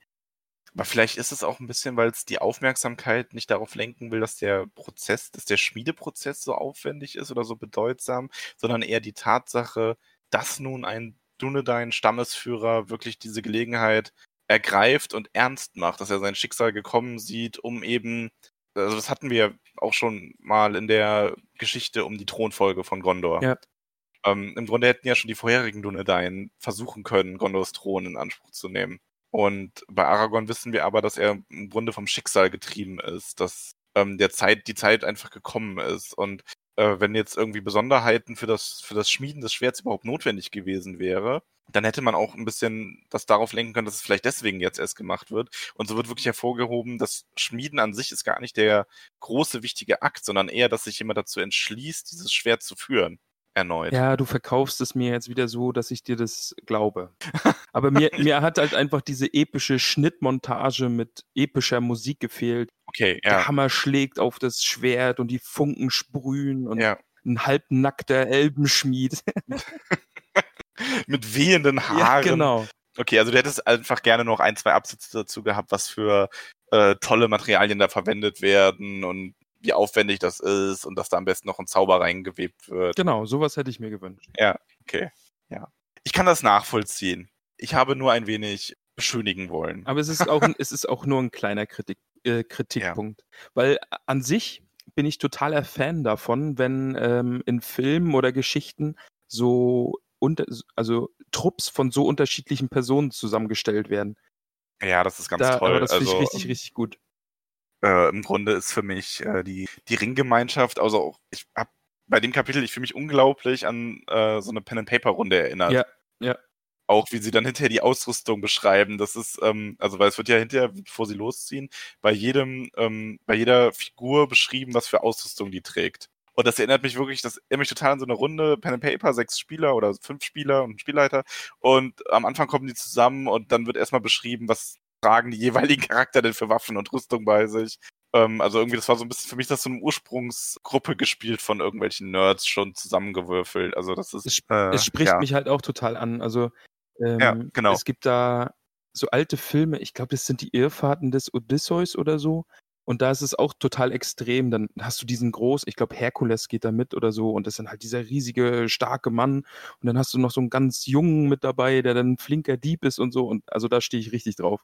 Aber vielleicht ist es auch ein bisschen, weil es die Aufmerksamkeit nicht darauf lenken will, dass der Prozess, dass der Schmiedeprozess so aufwendig ist oder so bedeutsam, sondern eher die Tatsache, dass nun ein Dunedain Stammesführer wirklich diese Gelegenheit ergreift und ernst macht, dass er sein Schicksal gekommen sieht, um eben, also das hatten wir auch schon mal in der Geschichte um die Thronfolge von Gondor. Ja. Ähm, Im Grunde hätten ja schon die vorherigen Dunedain versuchen können, Gondors Thron in Anspruch zu nehmen. Und bei Aragorn wissen wir aber, dass er im Grunde vom Schicksal getrieben ist, dass ähm, der Zeit, die Zeit einfach gekommen ist. Und äh, wenn jetzt irgendwie Besonderheiten für das, für das Schmieden des Schwerts überhaupt notwendig gewesen wäre, dann hätte man auch ein bisschen das darauf lenken können, dass es vielleicht deswegen jetzt erst gemacht wird. Und so wird wirklich hervorgehoben, das Schmieden an sich ist gar nicht der große, wichtige Akt, sondern eher, dass sich jemand dazu entschließt, dieses Schwert zu führen. Erneut. Ja, du verkaufst es mir jetzt wieder so, dass ich dir das glaube. (laughs) Aber mir, mir hat halt einfach diese epische Schnittmontage mit epischer Musik gefehlt. Okay, Der ja. Hammer schlägt auf das Schwert und die Funken sprühen und ja. ein halbnackter Elbenschmied. (laughs) (laughs) Mit wehenden ja, Haaren. genau. Okay, also du hättest einfach gerne noch ein, zwei Absätze dazu gehabt, was für äh, tolle Materialien da verwendet werden und wie aufwendig das ist und dass da am besten noch ein Zauber reingewebt wird. Genau, sowas hätte ich mir gewünscht. Okay, ja. Ich kann das nachvollziehen. Ich habe nur ein wenig beschönigen wollen. Aber es ist auch, (laughs) es ist auch nur ein kleiner Kritik, äh, Kritikpunkt. Weil an sich bin ich totaler Fan davon, wenn ähm, in Filmen oder Geschichten so unter, also Trupps von so unterschiedlichen Personen zusammengestellt werden. Ja, das ist ganz Da, toll. aber das finde also, ich richtig, richtig gut. äh, im Grunde ist für mich äh, die, die Ringgemeinschaft, also auch, ich habe bei dem Kapitel, ich fühle mich unglaublich an äh, so eine Pen-and-Paper-Runde erinnert. Ja, ja. Auch wie sie dann hinterher die Ausrüstung beschreiben. Das ist, ähm, also weil es wird ja hinterher, bevor sie losziehen, bei jedem, ähm, bei jeder Figur beschrieben, was für Ausrüstung die trägt. Und das erinnert mich wirklich, das erinnert mich total an so eine Runde Pen and Paper, sechs Spieler oder fünf Spieler und Spielleiter. Und am Anfang kommen die zusammen und dann wird erstmal beschrieben, was tragen die (laughs) jeweiligen Charakter denn für Waffen und Rüstung bei sich. Ähm, also irgendwie, das war so ein bisschen für mich das so eine Ursprungsgruppe gespielt von irgendwelchen Nerds schon zusammengewürfelt. Also das ist. Es, sp- äh, es spricht ja. mich halt auch total an. Also ähm, Ja, genau. es gibt da so alte Filme, ich glaube, das sind die Irrfahrten des Odysseus oder so. Und da ist es auch total extrem. Dann hast du diesen groß, ich glaube, Herkules geht da mit oder so. Und das ist dann halt dieser riesige, starke Mann. Und dann hast du noch so einen ganz jungen mit dabei, der dann ein flinker Dieb ist und so. Und also da stehe ich richtig drauf.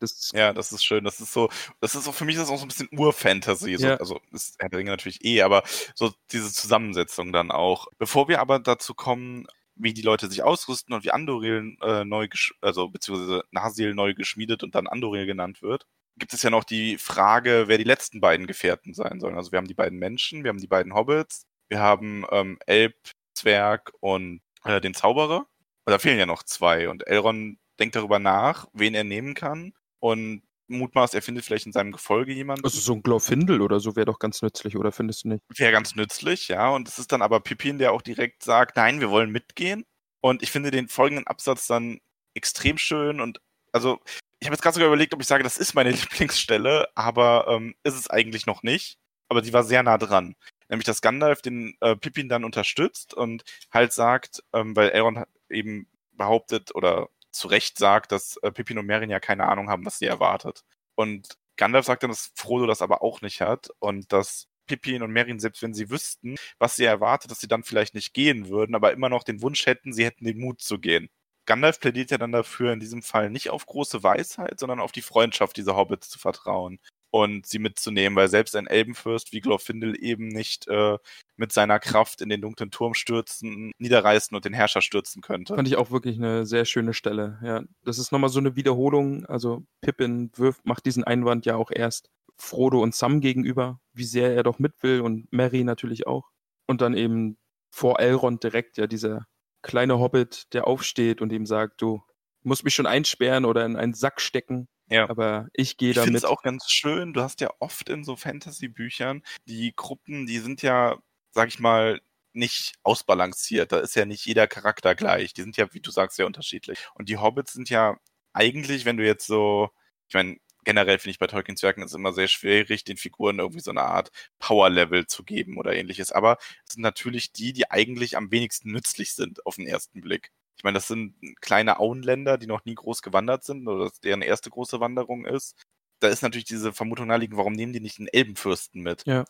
Das, Ja, das ist schön. Das ist so, das ist so, für mich ist das auch so ein bisschen Ur-Fantasy. So, Ja. Also ist Herr der Ringe natürlich eh, aber so diese Zusammensetzung dann auch. Bevor wir aber dazu kommen, wie die Leute sich ausrüsten und wie Andoril äh, neu, also beziehungsweise Nasil neu geschmiedet und dann Andoril genannt wird, gibt es ja noch die Frage, wer die letzten beiden Gefährten sein sollen. Also wir haben die beiden Menschen, wir haben die beiden Hobbits, wir haben ähm, Elb, Zwerg und äh, den Zauberer. Und da fehlen ja noch zwei. Und Elrond denkt darüber nach, wen er nehmen kann und mutmaßt, er findet vielleicht in seinem Gefolge jemanden. also so ein Glorfindel oder so wäre doch ganz nützlich, oder findest du nicht? Wäre ganz nützlich, ja. Und es ist dann aber Pippin, der auch direkt sagt, nein, wir wollen mitgehen. Und ich finde den folgenden Absatz dann extrem schön. Und also, ich habe jetzt gerade sogar überlegt, ob ich sage, das ist meine (laughs) Lieblingsstelle, aber ähm, ist es eigentlich noch nicht. Aber die war sehr nah dran. Nämlich, dass Gandalf den äh, Pippin dann unterstützt und halt sagt, ähm, weil hat eben behauptet oder zu Recht sagt, dass äh, Pippin und Merlin ja keine Ahnung haben, was sie erwartet. Und Gandalf sagt dann, dass Frodo das aber auch nicht hat und dass Pippin und Merlin, selbst wenn sie wüssten, was sie erwartet, dass sie dann vielleicht nicht gehen würden, aber immer noch den Wunsch hätten, sie hätten den Mut zu gehen. Gandalf plädiert ja dann dafür, in diesem Fall nicht auf große Weisheit, sondern auf die Freundschaft dieser Hobbits zu vertrauen und sie mitzunehmen, weil selbst ein Elbenfürst wie Glorfindel eben nicht äh, mit seiner Kraft in den dunklen Turm stürzen, niederreißen und den Herrscher stürzen könnte. Fand ich auch wirklich eine sehr schöne Stelle. Ja, das ist nochmal so eine Wiederholung. Also Pippin wirft, macht diesen Einwand ja auch erst Frodo und Sam gegenüber, wie sehr er doch mit will und Mary natürlich auch. Und dann eben vor Elrond direkt ja dieser kleine Hobbit, der aufsteht und ihm sagt, du musst mich schon einsperren oder in einen Sack stecken, Ja. aber ich gehe Ich finde damit. es auch ganz schön. Du hast ja oft in so Fantasy-Büchern die Gruppen, die sind ja, sag ich mal, nicht ausbalanciert. Da ist ja nicht jeder Charakter gleich. Die sind ja, wie du sagst, sehr unterschiedlich. Und die Hobbits sind ja eigentlich, wenn du jetzt so, ich meine, generell finde ich bei Tolkiens Werken ist immer sehr schwierig, den Figuren irgendwie so eine Art Power-Level zu geben oder ähnliches. Aber es sind natürlich die, die eigentlich am wenigsten nützlich sind auf den ersten Blick. Ich meine, das sind kleine Auenländer, die noch nie groß gewandert sind oder deren erste große Wanderung ist. Da ist natürlich diese Vermutung naheliegend, warum nehmen die nicht einen Elbenfürsten mit? Ja.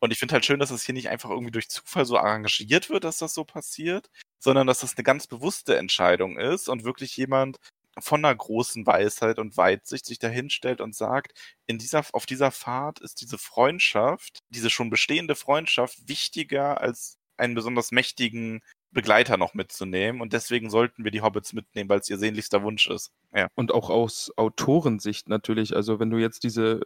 Und ich finde halt schön, dass es hier nicht einfach irgendwie durch Zufall so arrangiert wird, dass das so passiert, sondern dass das eine ganz bewusste Entscheidung ist und wirklich jemand von einer großen Weisheit und Weitsicht sich dahinstellt und sagt, in dieser, auf dieser Fahrt ist diese Freundschaft, diese schon bestehende Freundschaft wichtiger als einen besonders mächtigen Begleiter noch mitzunehmen und deswegen sollten wir die Hobbits mitnehmen, weil es ihr sehnlichster Wunsch ist. Ja. Und auch aus Autorensicht natürlich, also wenn du jetzt diese,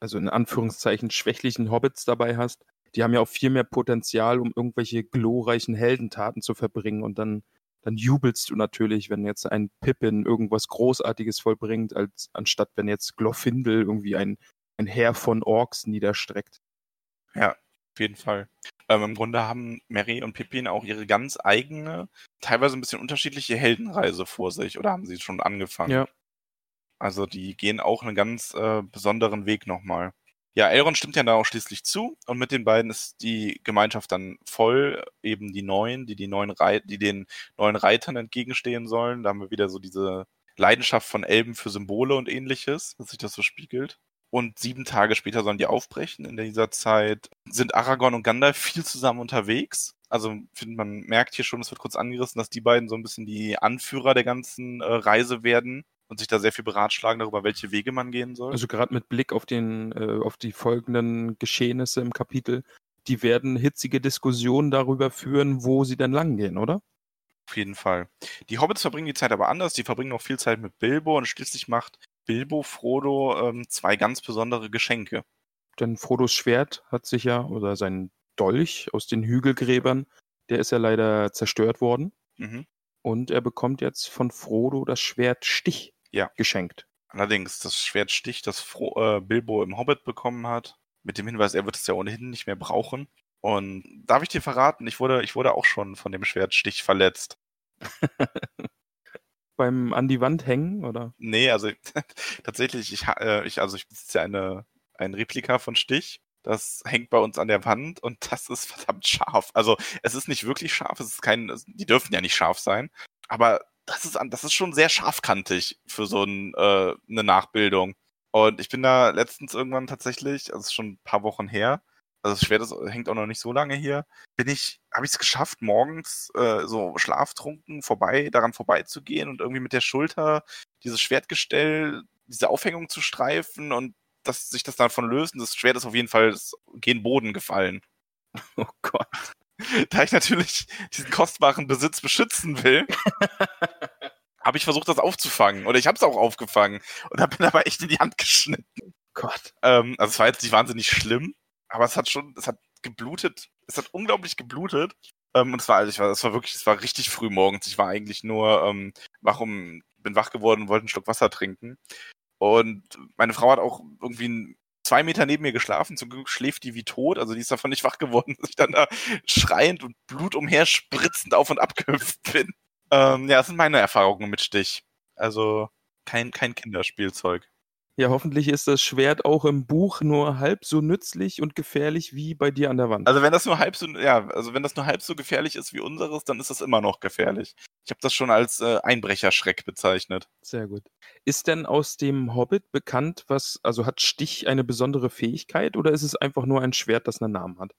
also in Anführungszeichen schwächlichen Hobbits dabei hast, die haben ja auch viel mehr Potenzial, um irgendwelche glorreichen Heldentaten zu verbringen und dann dann jubelst du natürlich, wenn jetzt ein Pippin irgendwas Großartiges vollbringt, als anstatt wenn jetzt Glorfindel irgendwie ein, ein Heer von Orks niederstreckt. Ja, auf jeden Fall. Ähm, Im Grunde haben Mary und Pippin auch ihre ganz eigene, teilweise ein bisschen unterschiedliche Heldenreise vor sich oder haben sie schon angefangen? Ja. Also die gehen auch einen ganz äh, besonderen Weg nochmal. Ja, Elrond stimmt ja da auch schließlich zu und mit den beiden ist die Gemeinschaft dann voll, eben die Neuen, die die neuen die den neuen Reitern entgegenstehen sollen. Da haben wir wieder so diese Leidenschaft von Elben für Symbole und ähnliches, dass sich das so spiegelt. Und sieben Tage später sollen die aufbrechen. In dieser Zeit sind Aragorn und Gandalf viel zusammen unterwegs. Also find, man merkt hier schon, es wird kurz angerissen, dass die beiden so ein bisschen die Anführer der ganzen äh, Reise werden und sich da sehr viel beratschlagen darüber, welche Wege man gehen soll. Also gerade mit Blick auf den, äh, auf die folgenden Geschehnisse im Kapitel, die werden hitzige Diskussionen darüber führen, wo sie denn langgehen, oder? Auf jeden Fall. Die Hobbits verbringen die Zeit aber anders. Die verbringen noch viel Zeit mit Bilbo und schließlich macht Bilbo Frodo ähm, zwei ganz besondere Geschenke. Denn Frodos Schwert hat sich ja, oder sein Dolch aus den Hügelgräbern, der ist ja leider zerstört worden. Mhm. Und er bekommt jetzt von Frodo das Schwert Stich ja. geschenkt. Allerdings, das Schwert Stich, das Fro äh, Bilbo im Hobbit bekommen hat, mit dem Hinweis, er wird es ja ohnehin nicht mehr brauchen. Und darf ich dir verraten, ich wurde, ich wurde auch schon von dem Schwertstich verletzt. (laughs) Beim an die Wand hängen, oder? Nee, also (laughs) tatsächlich, ich, äh, ich, also ich besitze ja eine, ein Replika von Stich. Das hängt bei uns an der Wand und das ist verdammt scharf. Also es ist nicht wirklich scharf, es ist kein, die dürfen ja nicht scharf sein. Aber das ist, das ist schon sehr scharfkantig für so ein, äh, eine Nachbildung. Und ich bin da letztens irgendwann tatsächlich, also ist schon ein paar Wochen her, also das Schwert das hängt auch noch nicht so lange hier, bin ich, habe ich es geschafft, morgens äh, so schlaftrunken vorbei, daran vorbeizugehen und irgendwie mit der Schulter dieses Schwertgestell, diese Aufhängung zu streifen und dass sich das davon löst und das Schwert ist auf jeden Fall gen Boden gefallen. Oh Gott. (laughs) da ich natürlich diesen kostbaren Besitz beschützen will, (laughs) habe ich versucht, das aufzufangen. Oder ich habe es auch aufgefangen und habe mir aber echt in die Hand geschnitten. Gott. Ähm, also es war jetzt nicht wahnsinnig schlimm, aber es hat schon, es hat geblutet. Es hat unglaublich geblutet. Ähm, und es war, also ich war, es war wirklich, es war richtig früh morgens. Ich war eigentlich nur ähm, wach um, bin wach geworden und wollte einen Schluck Wasser trinken. Und meine Frau hat auch irgendwie zwei Meter neben mir geschlafen. Zum Glück schläft die wie tot. Also die ist davon nicht wach geworden, (laughs) dass ich dann da schreiend und Blut umherspritzend auf und ab gehüpft bin. Ähm, ja, das sind meine Erfahrungen mit Stich. Also kein, kein Kinderspielzeug. Ja, hoffentlich ist das Schwert auch im Buch nur halb so nützlich und gefährlich wie bei dir an der Wand. Also wenn das nur halb so, ja, also wenn das nur halb so gefährlich ist wie unseres, dann ist das immer noch gefährlich. Ich habe das schon als äh, Einbrecherschreck bezeichnet. Sehr gut. Ist denn aus dem Hobbit bekannt, was, also hat Stich eine besondere Fähigkeit oder ist es einfach nur ein Schwert, das einen Namen hat?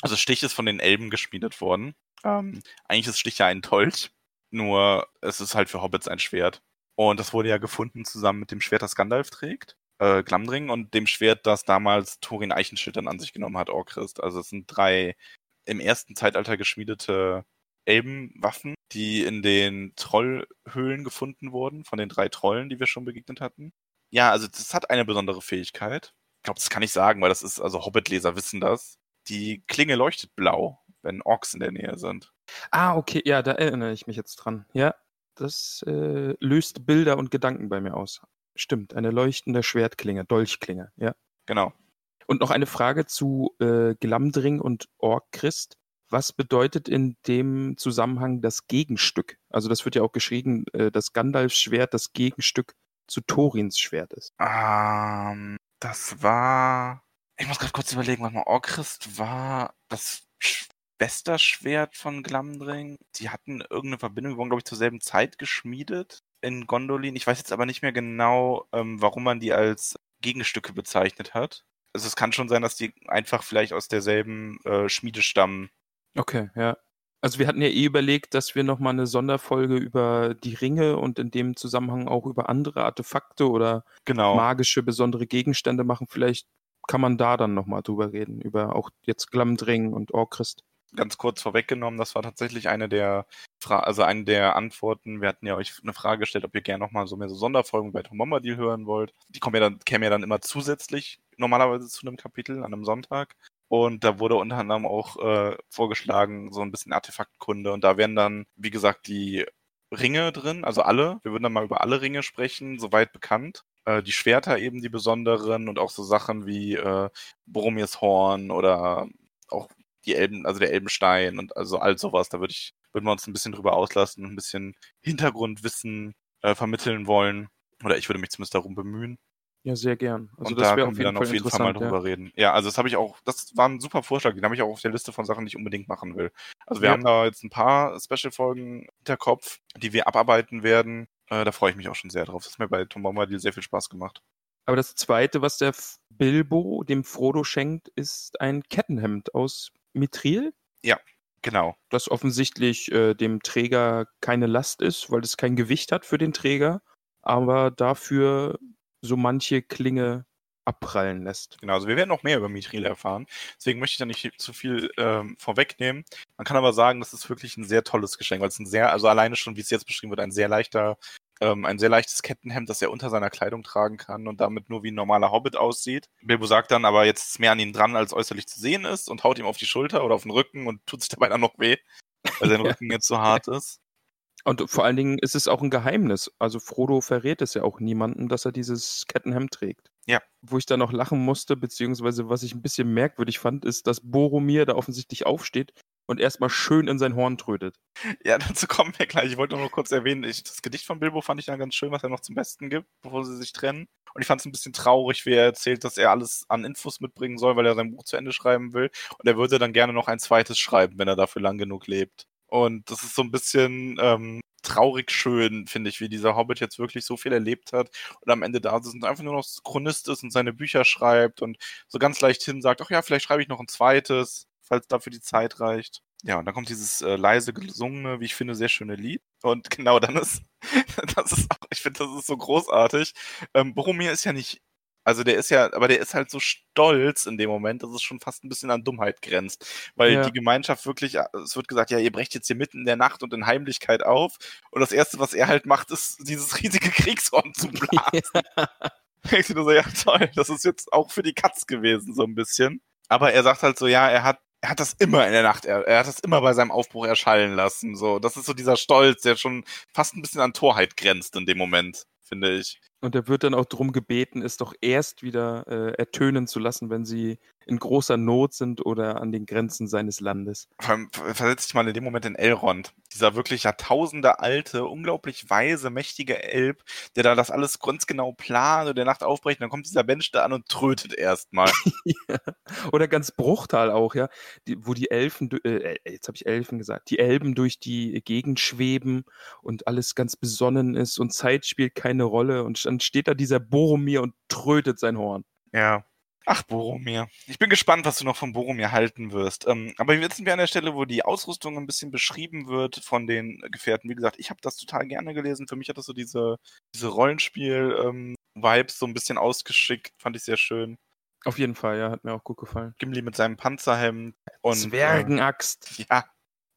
Also Stich ist von den Elben geschmiedet worden. Ähm, eigentlich ist Stich ja ein Tolch, nur es ist halt für Hobbits ein Schwert. Und das wurde ja gefunden zusammen mit dem Schwert, das Gandalf trägt, äh, Glamdring, und dem Schwert, das damals Thorin Eichenschild dann an sich genommen hat, Orchrist. Also es sind drei im ersten Zeitalter geschmiedete Elbenwaffen, die in den Trollhöhlen gefunden wurden, von den drei Trollen, die wir schon begegnet hatten. Ja, also das hat eine besondere Fähigkeit. Ich glaube, das kann ich sagen, weil das ist, also Hobbit-Leser wissen das. Die Klinge leuchtet blau, wenn Orks in der Nähe sind. Ah, okay, ja, da erinnere ich mich jetzt dran. Ja, das äh, löst Bilder und Gedanken bei mir aus. Stimmt, eine leuchtende Schwertklinge, Dolchklinge, ja. Genau. Und noch eine Frage zu äh, Glamdring und Ork Christ. was bedeutet in dem Zusammenhang das Gegenstück? Also das wird ja auch geschrieben, äh, dass Gandalfs Schwert das Gegenstück zu Thorins Schwert ist. Ähm, das war. Ich muss gerade kurz überlegen, warte mal, Orchrist war das Schwesterschwert von Glamdring. Die hatten irgendeine Verbindung, die wurden, glaube ich, zur selben Zeit geschmiedet in Gondolin. Ich weiß jetzt aber nicht mehr genau, ähm, warum man die als Gegenstücke bezeichnet hat. Also es kann schon sein, dass die einfach vielleicht aus derselben äh, Schmiede stammen. Okay, ja. Also wir hatten ja eh überlegt, dass wir nochmal eine Sonderfolge über die Ringe und in dem Zusammenhang auch über andere Artefakte oder Genau. magische besondere Gegenstände machen. Vielleicht kann man da dann nochmal drüber reden, über auch jetzt Glamdring und Orchrist. Ganz kurz vorweggenommen, das war tatsächlich eine der Fra also eine der Antworten. Wir hatten ja euch eine Frage gestellt, ob ihr gerne nochmal so mehr so Sonderfolgen bei Tom Bombadil hören wollt. Die kommen ja dann, kämen ja dann immer zusätzlich normalerweise zu einem Kapitel an einem Sonntag. Und da wurde unter anderem auch äh, vorgeschlagen, so ein bisschen Artefaktkunde. Und da wären dann, wie gesagt, die Ringe drin, also alle. Wir würden dann mal über alle Ringe sprechen, soweit bekannt. Äh, die Schwerter eben die besonderen und auch so Sachen wie äh, Boromirs Horn oder auch die Elben, also der Elbenstein und also all sowas. Da würde ich, würden wir uns ein bisschen drüber auslassen und ein bisschen Hintergrundwissen äh, vermitteln wollen. Oder ich würde mich zumindest darum bemühen. Ja, sehr gern. Also und das da können auf wir dann Fall auf jeden Fall mal drüber reden. Ja, also das habe ich auch, das war ein super Vorschlag, den habe ich auch auf der Liste von Sachen, die ich unbedingt machen will. Also wir Ja. haben da jetzt ein paar Special-Folgen hinter Kopf, die wir abarbeiten werden. Äh, da freue ich mich auch schon sehr drauf. Das hat mir bei Tom Bombadil sehr viel Spaß gemacht. Aber das zweite, was der Bilbo dem Frodo schenkt, ist ein Kettenhemd aus Mithril, Genau. das offensichtlich äh, dem Träger keine Last ist, weil es kein Gewicht hat für den Träger, aber dafür so manche Klinge abprallen lässt. Genau, also wir werden noch mehr über Mithril erfahren. Deswegen möchte ich da nicht zu viel ähm, vorwegnehmen. Man kann aber sagen, das ist wirklich ein sehr tolles Geschenk, weil es ein sehr, also alleine schon, wie es jetzt beschrieben wird, ein sehr leichter, ähm, ein sehr leichtes Kettenhemd, das er unter seiner Kleidung tragen kann und damit nur wie ein normaler Hobbit aussieht. Bilbo sagt dann aber jetzt ist mehr an ihm dran, als äußerlich zu sehen ist und haut ihm auf die Schulter oder auf den Rücken und tut sich dabei dann noch weh, weil sein. (laughs) Rücken jetzt so hart ist. Und vor allen Dingen ist es auch ein Geheimnis. Also Frodo verrät es ja auch niemandem, dass er dieses Kettenhemd trägt. Ja. Wo ich dann noch lachen musste, beziehungsweise was ich ein bisschen merkwürdig fand, ist, dass Boromir da offensichtlich aufsteht und erstmal schön in sein Horn trötet. Ja, (laughs) dazu kommen wir gleich. Ich wollte nur noch kurz erwähnen, ich, das Gedicht von Bilbo fand ich dann ganz schön, was er noch zum Besten gibt, bevor sie sich trennen. Und ich fand es ein bisschen traurig, wie er erzählt, dass er alles an Infos mitbringen soll, weil er sein Buch zu Ende schreiben will. Und er würde dann gerne noch ein zweites schreiben, wenn er dafür lang genug lebt. Und das ist so ein bisschen ähm, traurig schön, finde ich, wie dieser Hobbit jetzt wirklich so viel erlebt hat und am Ende da sitzt und einfach nur noch Chronist ist und seine Bücher schreibt und so ganz leicht hin sagt, ach ja, vielleicht schreibe ich noch ein zweites, falls dafür die Zeit reicht. Ja, und dann kommt dieses äh, leise gesungene, wie ich finde, sehr schöne Lied. Und (laughs) genau, dann ist, (laughs) das ist auch, ich finde, das ist so großartig. Ähm, Boromir ist ja nicht, also der ist ja, aber der ist halt so stolz in dem Moment, dass es schon fast ein bisschen an Dummheit grenzt. Weil Ja. die Gemeinschaft wirklich, äh, es wird gesagt, ja, ihr brecht jetzt hier mitten in der Nacht und in Heimlichkeit auf. Und das Erste, was er halt macht, ist, dieses riesige Kriegshorn zu blasen. (laughs) Ich nur so, ja toll, das ist jetzt auch für die Katz gewesen, so ein bisschen. Aber er sagt halt so, ja, er hat, er hat das immer in der Nacht, er, er hat das immer bei seinem Aufbruch erschallen lassen. So, das ist so dieser Stolz, der schon fast ein bisschen an Torheit grenzt in dem Moment, finde ich. Und er wird dann auch drum gebeten, es doch erst wieder äh, ertönen zu lassen, wenn sie in großer Not sind oder an den Grenzen seines Landes. Vor allem versetz dich mal in dem Moment in Elrond. Dieser wirklich Jahrtausende alte, unglaublich weise, mächtige Elb, der da das alles ganz genau plant und der Nacht aufbrechen, dann kommt dieser Mensch da an und trötet erstmal. (laughs) ja. Oder ganz Bruchtal auch, ja, die, wo die Elfen, äh, äh, jetzt habe ich Elfen gesagt, die Elben durch die Gegend schweben und alles ganz besonnen ist und Zeit spielt keine Rolle und dann steht da dieser Boromir und trötet sein Horn. Ja. Ach, Boromir. Ich bin gespannt, was du noch von Boromir halten wirst. Ähm, aber jetzt sind wir an der Stelle, wo die Ausrüstung ein bisschen beschrieben wird von den Gefährten. Wie gesagt, ich habe das total gerne gelesen. Für mich hat das so diese, diese Rollenspiel-Vibes so ein bisschen ausgeschickt. Fand ich sehr schön. Auf jeden Fall, ja, hat mir auch gut gefallen. Gimli mit seinem Panzerhemd und Zwergenaxt, Äh, ja,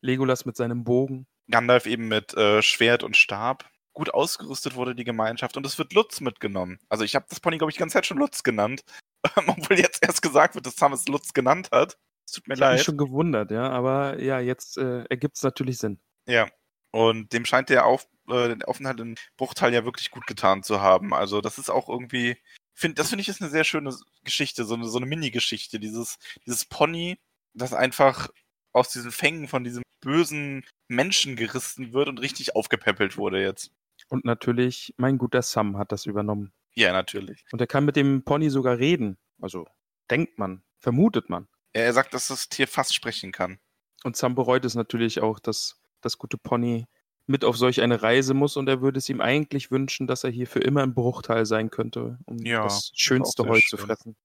Legolas mit seinem Bogen. Gandalf eben mit äh, Schwert und Stab. Gut ausgerüstet wurde die Gemeinschaft und es wird Lutz mitgenommen. Also ich habe das Pony, glaube ich, die ganze Zeit schon Lutz genannt. (laughs) Obwohl jetzt erst gesagt wird, dass Thomas Lutz genannt hat. Es tut mir Ich habe mich leid. schon gewundert, ja, aber ja, jetzt äh, ergibt es natürlich Sinn. Ja. Und dem scheint der, Auf, äh, der Aufenthalt in Bruchteil ja wirklich gut getan zu haben. Also das ist auch irgendwie, find, das finde ich ist eine sehr schöne Geschichte, so eine, so eine Mini-Geschichte. Dieses, dieses Pony, das einfach aus diesen Fängen von diesem bösen Menschen gerissen wird und richtig aufgepäppelt wurde jetzt. Und natürlich, mein guter Sam hat das übernommen. Ja, natürlich. Und er kann mit dem Pony sogar reden. Also denkt man, vermutet man. Er sagt, dass das Tier fast sprechen kann. Und Sam bereut es natürlich auch, dass das gute Pony mit auf solch eine Reise muss und er würde es ihm eigentlich wünschen, dass er hier für immer im Bruchteil sein könnte, um Ja, das schönste Heu zu schön. fressen.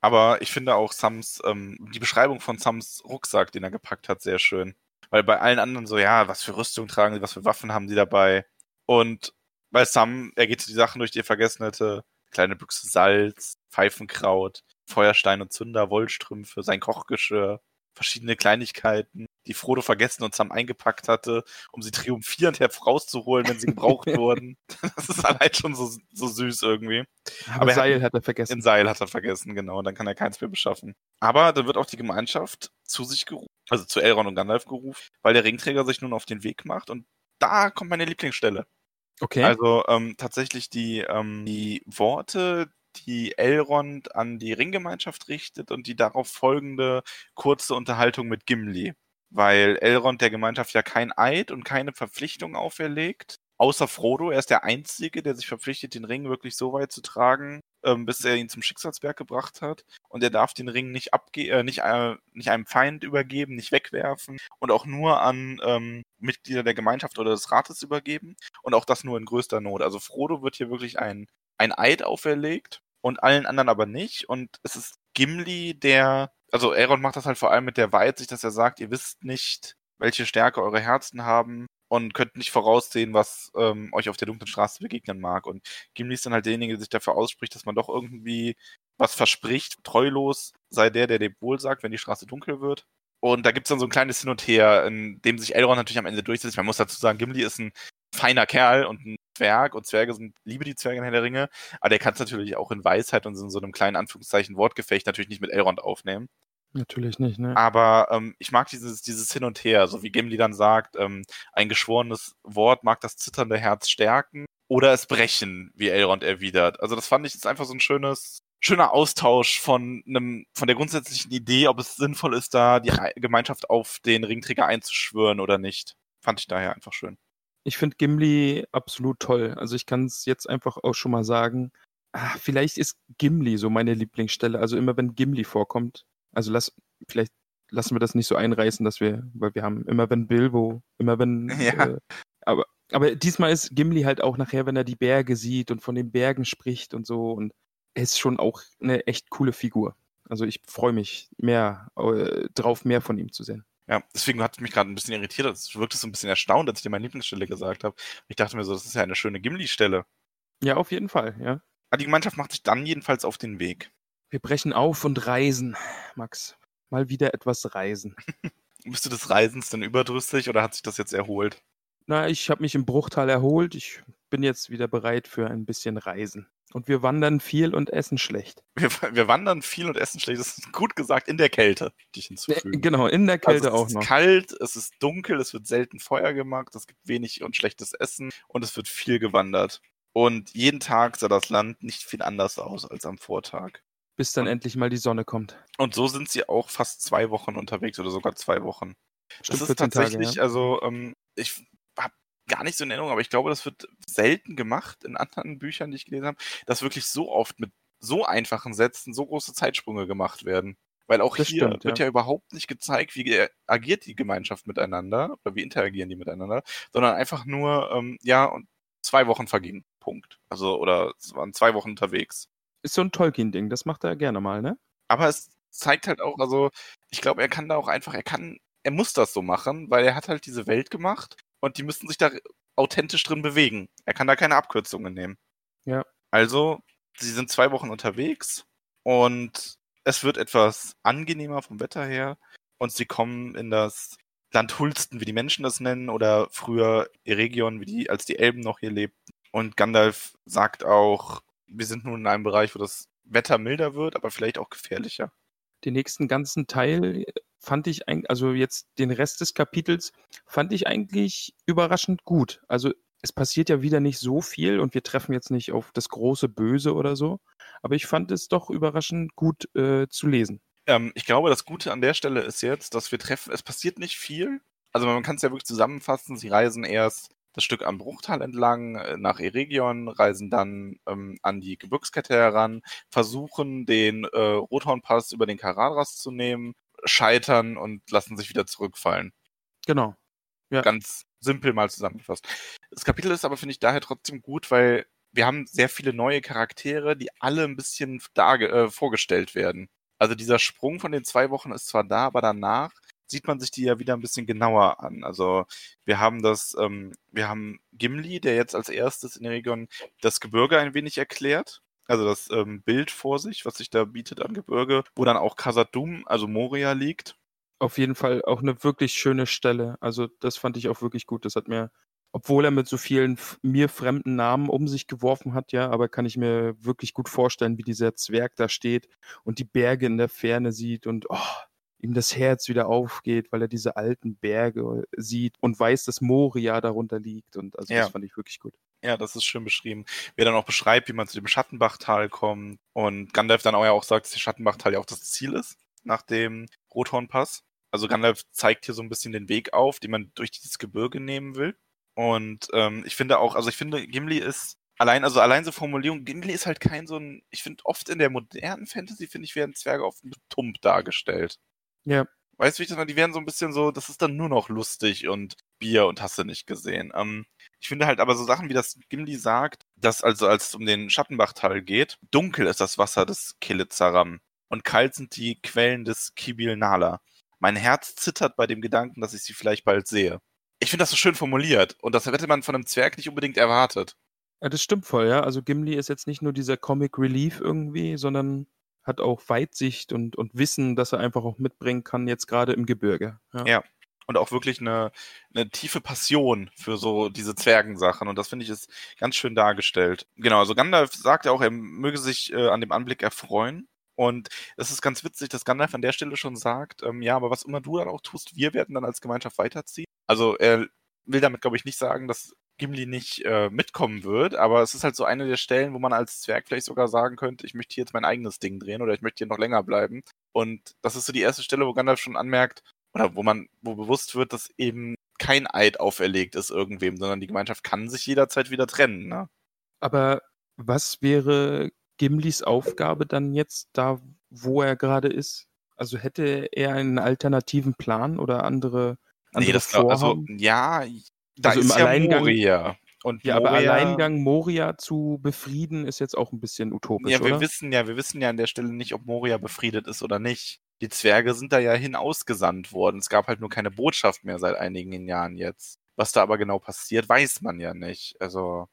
Aber ich finde auch Sams, ähm, die Beschreibung von Sams Rucksack, den er gepackt hat, sehr schön. Weil bei allen anderen so, ja, was für Rüstung tragen sie, was für Waffen haben sie dabei. Und bei Sam, er geht die Sachen durch, die er vergessen hätte. Kleine Büchse Salz, Pfeifenkraut, Feuerstein und Zünder, Wollstrümpfe, sein Kochgeschirr, verschiedene Kleinigkeiten, die Frodo vergessen und Sam eingepackt hatte, um sie triumphierend herauszuholen, wenn sie gebraucht (laughs) wurden. Das ist allein schon so, so süß irgendwie. Aber, Aber er hat- Seil hat er vergessen. Ein Seil hat er vergessen, genau. Und dann kann er keins mehr beschaffen. Aber dann wird auch die Gemeinschaft zu sich gerufen, also zu Elrond und Gandalf gerufen, weil der Ringträger sich nun auf den Weg macht. Und da kommt meine Lieblingsstelle. Okay. Also ähm, tatsächlich die, ähm, die Worte, die Elrond an die Ringgemeinschaft richtet und die darauf folgende kurze Unterhaltung mit Gimli. Weil Elrond der Gemeinschaft ja kein Eid und keine Verpflichtung auferlegt. Außer Frodo, er ist der Einzige, der sich verpflichtet, den Ring wirklich so weit zu tragen, ähm, bis er ihn zum Schicksalsberg gebracht hat. Und er darf den Ring nicht abge äh, nicht, äh, nicht einem Feind übergeben, nicht wegwerfen und auch nur an ähm, Mitglieder der Gemeinschaft oder des Rates übergeben. Und auch das nur in größter Not. Also Frodo wird hier wirklich ein, ein Eid auferlegt und allen anderen aber nicht. Und es ist Gimli, der, also Elrond macht das halt vor allem mit der Weitsicht, dass er sagt, ihr wisst nicht, welche Stärke eure Herzen haben und könnt nicht voraussehen, was ähm, euch auf der dunklen Straße begegnen mag. Und Gimli ist dann halt derjenige, der sich dafür ausspricht, dass man doch irgendwie was verspricht. Treulos sei der, der dem wohl sagt, wenn die Straße dunkel wird. Und da gibt's dann so ein kleines Hin und Her, in dem sich Elrond natürlich am Ende durchsetzt. Man muss dazu sagen, Gimli ist ein feiner Kerl und ein Zwerg und Zwerge sind, liebe die Zwerge in Herr der Ringe, aber der kann es natürlich auch in Weisheit und in so einem kleinen Anführungszeichen Wortgefecht natürlich nicht mit Elrond aufnehmen. Natürlich nicht, ne? Aber ähm, ich mag dieses, dieses Hin und Her, so wie Gimli dann sagt, ähm, ein geschworenes Wort mag das zitternde Herz stärken oder es brechen, wie Elrond erwidert. Also das fand ich jetzt einfach so ein schönes, schöner Austausch von einem, von der grundsätzlichen Idee, ob es sinnvoll ist, da die Ei- Gemeinschaft auf den Ringträger einzuschwören oder nicht. Fand ich daher einfach schön. Ich finde Gimli absolut toll. Also ich kann es jetzt einfach auch schon mal sagen. Ah, vielleicht ist Gimli so meine Lieblingsstelle. Also immer wenn Gimli vorkommt. Also lass, vielleicht lassen wir das nicht so einreißen, dass wir, weil wir haben immer wenn Bilbo, immer wenn. (laughs) Ja. Äh, aber, aber diesmal ist Gimli halt auch nachher, wenn er die Berge sieht und von den Bergen spricht und so. Und er ist schon auch eine echt coole Figur. Also ich freue mich mehr äh, drauf, mehr von ihm zu sehen. Ja, deswegen hat es mich gerade ein bisschen irritiert. Es wirkte so ein bisschen erstaunt, als ich dir meine Lieblingsstelle gesagt habe. Ich dachte mir so, das ist ja eine schöne Gimli-Stelle. Ja, auf jeden Fall, ja. Aber die Gemeinschaft macht sich dann jedenfalls auf den Weg. Wir brechen auf und reisen, Max. Mal wieder etwas reisen. (laughs) Bist du des Reisens denn überdrüssig oder hat sich das jetzt erholt? Na, ich habe mich im Bruchteil erholt. Ich bin jetzt wieder bereit für ein bisschen Reisen. Und wir wandern viel und essen schlecht. Wir, (laughs) wir wandern viel und essen schlecht. Das ist gut gesagt in der Kälte, die ich hinzufügen. Genau, in der Kälte also es auch ist noch. kalt, es ist dunkel, es wird selten Feuer gemacht, es gibt wenig und schlechtes Essen und es wird viel gewandert. Und jeden Tag sah das Land nicht viel anders aus als am Vortag. Bis dann endlich mal die Sonne kommt. Und so sind sie auch fast zwei Wochen unterwegs oder sogar zwei Wochen. Stimmt, das ist 14 tatsächlich, Tage, ja. also ich ich habe gar nicht so in Erinnerung, aber ich glaube, das wird selten gemacht in anderen Büchern, die ich gelesen habe, dass wirklich so oft mit so einfachen Sätzen so große Zeitsprünge gemacht werden. Weil auch Das hier stimmt, wird ja. ja. überhaupt nicht gezeigt, wie agiert die Gemeinschaft miteinander oder wie interagieren die miteinander, sondern einfach nur, ähm, ja, und zwei Wochen vergingen. Punkt. Also, oder es waren zwei Wochen unterwegs. Ist so ein Tolkien-Ding, das macht er gerne mal, ne? Aber es zeigt halt auch, also ich glaube, er kann da auch einfach, er kann, er muss das so machen, weil er hat halt diese Welt gemacht und die müssten sich da authentisch drin bewegen. Er kann da keine Abkürzungen nehmen. Ja. Also, sie sind zwei Wochen unterwegs und es wird etwas angenehmer vom Wetter her und sie kommen in das Land Hulsten, wie die Menschen das nennen, oder früher Eregion, wie die, als die Elben noch hier lebten. Und Gandalf sagt auch, wir sind nun in einem Bereich, wo das Wetter milder wird, aber vielleicht auch gefährlicher. Den nächsten ganzen Teil fand ich eigentlich, also jetzt den Rest des Kapitels fand ich eigentlich überraschend gut. Also es passiert ja wieder nicht so viel und wir treffen jetzt nicht auf das große Böse oder so, aber ich fand es doch überraschend gut äh, zu lesen. Ähm, ich glaube, das Gute an der Stelle ist jetzt, dass wir treffen, es passiert nicht viel. Also man kann es ja wirklich zusammenfassen, sie reisen erst das Stück am Bruchtal entlang äh, nach Eregion, reisen dann ähm, an die Gebirgskette heran, versuchen den äh, Rothornpass über den Karadras zu nehmen, scheitern und lassen sich wieder zurückfallen. Genau. Ja. Ganz simpel mal zusammengefasst. Das Kapitel ist aber, finde ich, daher trotzdem gut, weil wir haben sehr viele neue Charaktere, die alle ein bisschen äh, vorgestellt werden. Also dieser Sprung von den zwei Wochen ist zwar da, aber danach sieht man sich die ja wieder ein bisschen genauer an. Also wir haben das, ähm, wir haben Gimli, der jetzt als erstes in Eregion das Gebirge ein wenig erklärt. Also das ähm, Bild vor sich, was sich da bietet an Gebirge, wo dann auch Khazad-dûm, also Moria liegt. Auf jeden Fall auch eine wirklich schöne Stelle. Also das fand ich auch wirklich gut. Das hat mir, obwohl er mit so vielen mir fremden Namen um sich geworfen hat, ja, aber kann ich mir wirklich gut vorstellen, wie dieser Zwerg da steht und die Berge in der Ferne sieht und oh, ihm das Herz wieder aufgeht, weil er diese alten Berge sieht und weiß, dass Moria darunter liegt. Und also ja. das fand ich wirklich gut. Ja, das ist schön beschrieben. Wie er dann auch beschreibt, wie man zu dem Schattenbachtal kommt. Und Gandalf dann auch ja auch sagt, dass der Schattenbachtal ja auch das Ziel ist, nach dem Rothornpass. Also Gandalf zeigt hier so ein bisschen den Weg auf, den man durch dieses Gebirge nehmen will. Und ähm, ich finde auch, also ich finde, Gimli ist allein, also allein so Formulierung, Gimli ist halt kein so ein, ich finde oft in der modernen Fantasy, finde ich, werden Zwerge oft tump dargestellt. Ja. Weißt du, wie ich das meine? Die werden so ein bisschen so, das ist dann nur noch lustig und Bier und hast du nicht gesehen. Ähm, ich finde halt aber so Sachen, wie das Gimli sagt, dass also als es um den Schattenbachtal geht, dunkel ist das Wasser des Kilizaram und kalt sind die Quellen des Kibil Nala. Mein Herz zittert bei dem Gedanken, dass ich sie vielleicht bald sehe. Ich finde das so schön formuliert und das hätte man von einem Zwerg nicht unbedingt erwartet. Ja, das stimmt voll, ja. Also Gimli ist jetzt nicht nur dieser Comic Relief irgendwie, sondern hat auch Weitsicht und, und Wissen, das er einfach auch mitbringen kann, jetzt gerade im Gebirge. Ja. ja. Und auch wirklich eine, eine tiefe Passion für so diese Zwergensachen. Und das finde ich ist ganz schön dargestellt. Genau, also Gandalf sagt ja auch, er möge sich äh, an dem Anblick erfreuen. Und es ist ganz witzig, dass Gandalf an der Stelle schon sagt, ähm, ja, aber was immer du dann auch tust, wir werden dann als Gemeinschaft weiterziehen. Also er will damit, glaube ich, nicht sagen, dass Gimli nicht äh, mitkommen wird, aber es ist halt so eine der Stellen, wo man als Zwerg vielleicht sogar sagen könnte, ich möchte hier jetzt mein eigenes Ding drehen oder ich möchte hier noch länger bleiben. Und das ist so die erste Stelle, wo Gandalf schon anmerkt, oder wo man, wo bewusst wird, dass eben kein Eid auferlegt ist irgendwem, sondern die Gemeinschaft kann sich jederzeit wieder trennen. Ne? Aber was wäre Gimlis Aufgabe dann jetzt da, wo er gerade ist? Also hätte er einen alternativen Plan oder andere, andere nee, das Vorhaben? Also, ja, da also ist im ja Alleingang, Moria. Und ja, Moria, aber Alleingang Moria zu befrieden ist jetzt auch ein bisschen utopisch. Ja, wir oder? wissen ja, wir wissen ja an der Stelle nicht, ob Moria befriedet ist oder nicht. Die Zwerge sind da ja hin ausgesandt worden. Es gab halt nur keine Botschaft mehr seit einigen Jahren jetzt. Was da aber genau passiert, weiß man ja nicht. Also.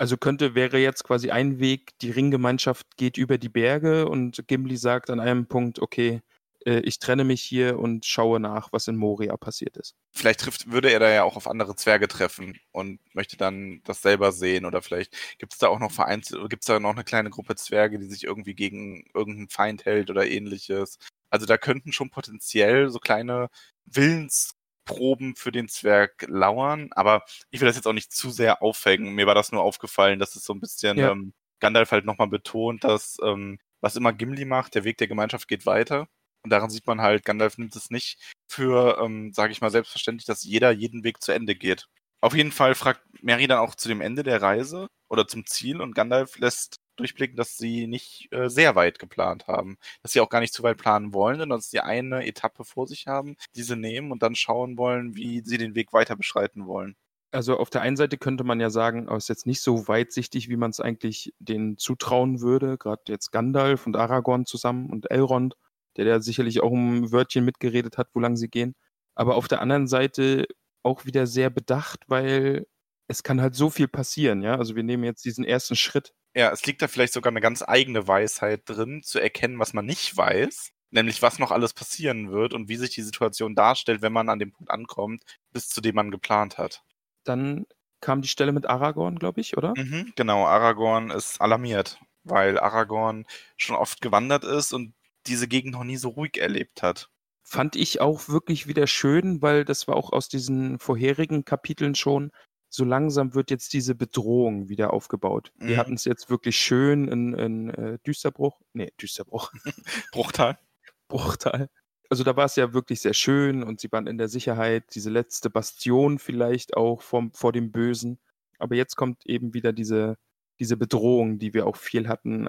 Also könnte, wäre jetzt quasi ein Weg, die Ringgemeinschaft geht über die Berge und Gimli sagt an einem Punkt, okay, äh, ich trenne mich hier und schaue nach, was in Moria passiert ist. Vielleicht trifft, würde er da ja auch auf andere Zwerge treffen und möchte dann das selber sehen oder vielleicht gibt es da auch noch vereinzelt, gibt es da noch eine kleine Gruppe Zwerge, die sich irgendwie gegen irgendeinen Feind hält oder ähnliches. Also da könnten schon potenziell so kleine Willensproben für den Zwerg lauern, aber ich will das jetzt auch nicht zu sehr aufhängen. Mir war das nur aufgefallen, dass es so ein bisschen ja. ähm, Gandalf halt nochmal betont, dass ähm, was immer Gimli macht, der Weg der Gemeinschaft geht weiter. Und daran sieht man halt, Gandalf nimmt es nicht für, ähm, sage ich mal, selbstverständlich, dass jeder jeden Weg zu Ende geht. Auf jeden Fall fragt Mary dann auch zu dem Ende der Reise oder zum Ziel und Gandalf lässt durchblicken, dass sie nicht äh, sehr weit geplant haben. Dass sie auch gar nicht zu weit planen wollen, sondern dass sie eine Etappe vor sich haben, diese nehmen und dann schauen wollen, wie sie den Weg weiter beschreiten wollen. Also auf der einen Seite könnte man ja sagen, es ist jetzt nicht so weitsichtig, wie man es eigentlich denen zutrauen würde. Gerade jetzt Gandalf und Aragorn zusammen und Elrond der da sicherlich auch ein Wörtchen mitgeredet hat, wo lang sie gehen. Aber auf der anderen Seite auch wieder sehr bedacht, weil es kann halt so viel passieren, ja. Also wir nehmen jetzt diesen ersten Schritt. Ja, es liegt da vielleicht sogar eine ganz eigene Weisheit drin, zu erkennen, was man nicht weiß, nämlich was noch alles passieren wird und wie sich die Situation darstellt, wenn man an dem Punkt ankommt, bis zu dem man geplant hat. Dann kam die Stelle mit Aragorn, glaube ich, oder? Mhm, genau, Aragorn ist alarmiert, weil Aragorn schon oft gewandert ist und diese Gegend noch nie so ruhig erlebt hat. Fand ich auch wirklich wieder schön, weil das war auch aus diesen vorherigen Kapiteln schon. So langsam wird jetzt diese Bedrohung wieder aufgebaut. Mhm. Wir hatten es jetzt wirklich schön in, in äh, Düsterbruch. Nee, Düsterbruch. (laughs) Bruchtal. Bruchtal. Also da war es ja wirklich sehr schön und sie waren in der Sicherheit, diese letzte Bastion vielleicht auch vom, vor dem Bösen. Aber jetzt kommt eben wieder diese, diese Bedrohung, die wir auch viel hatten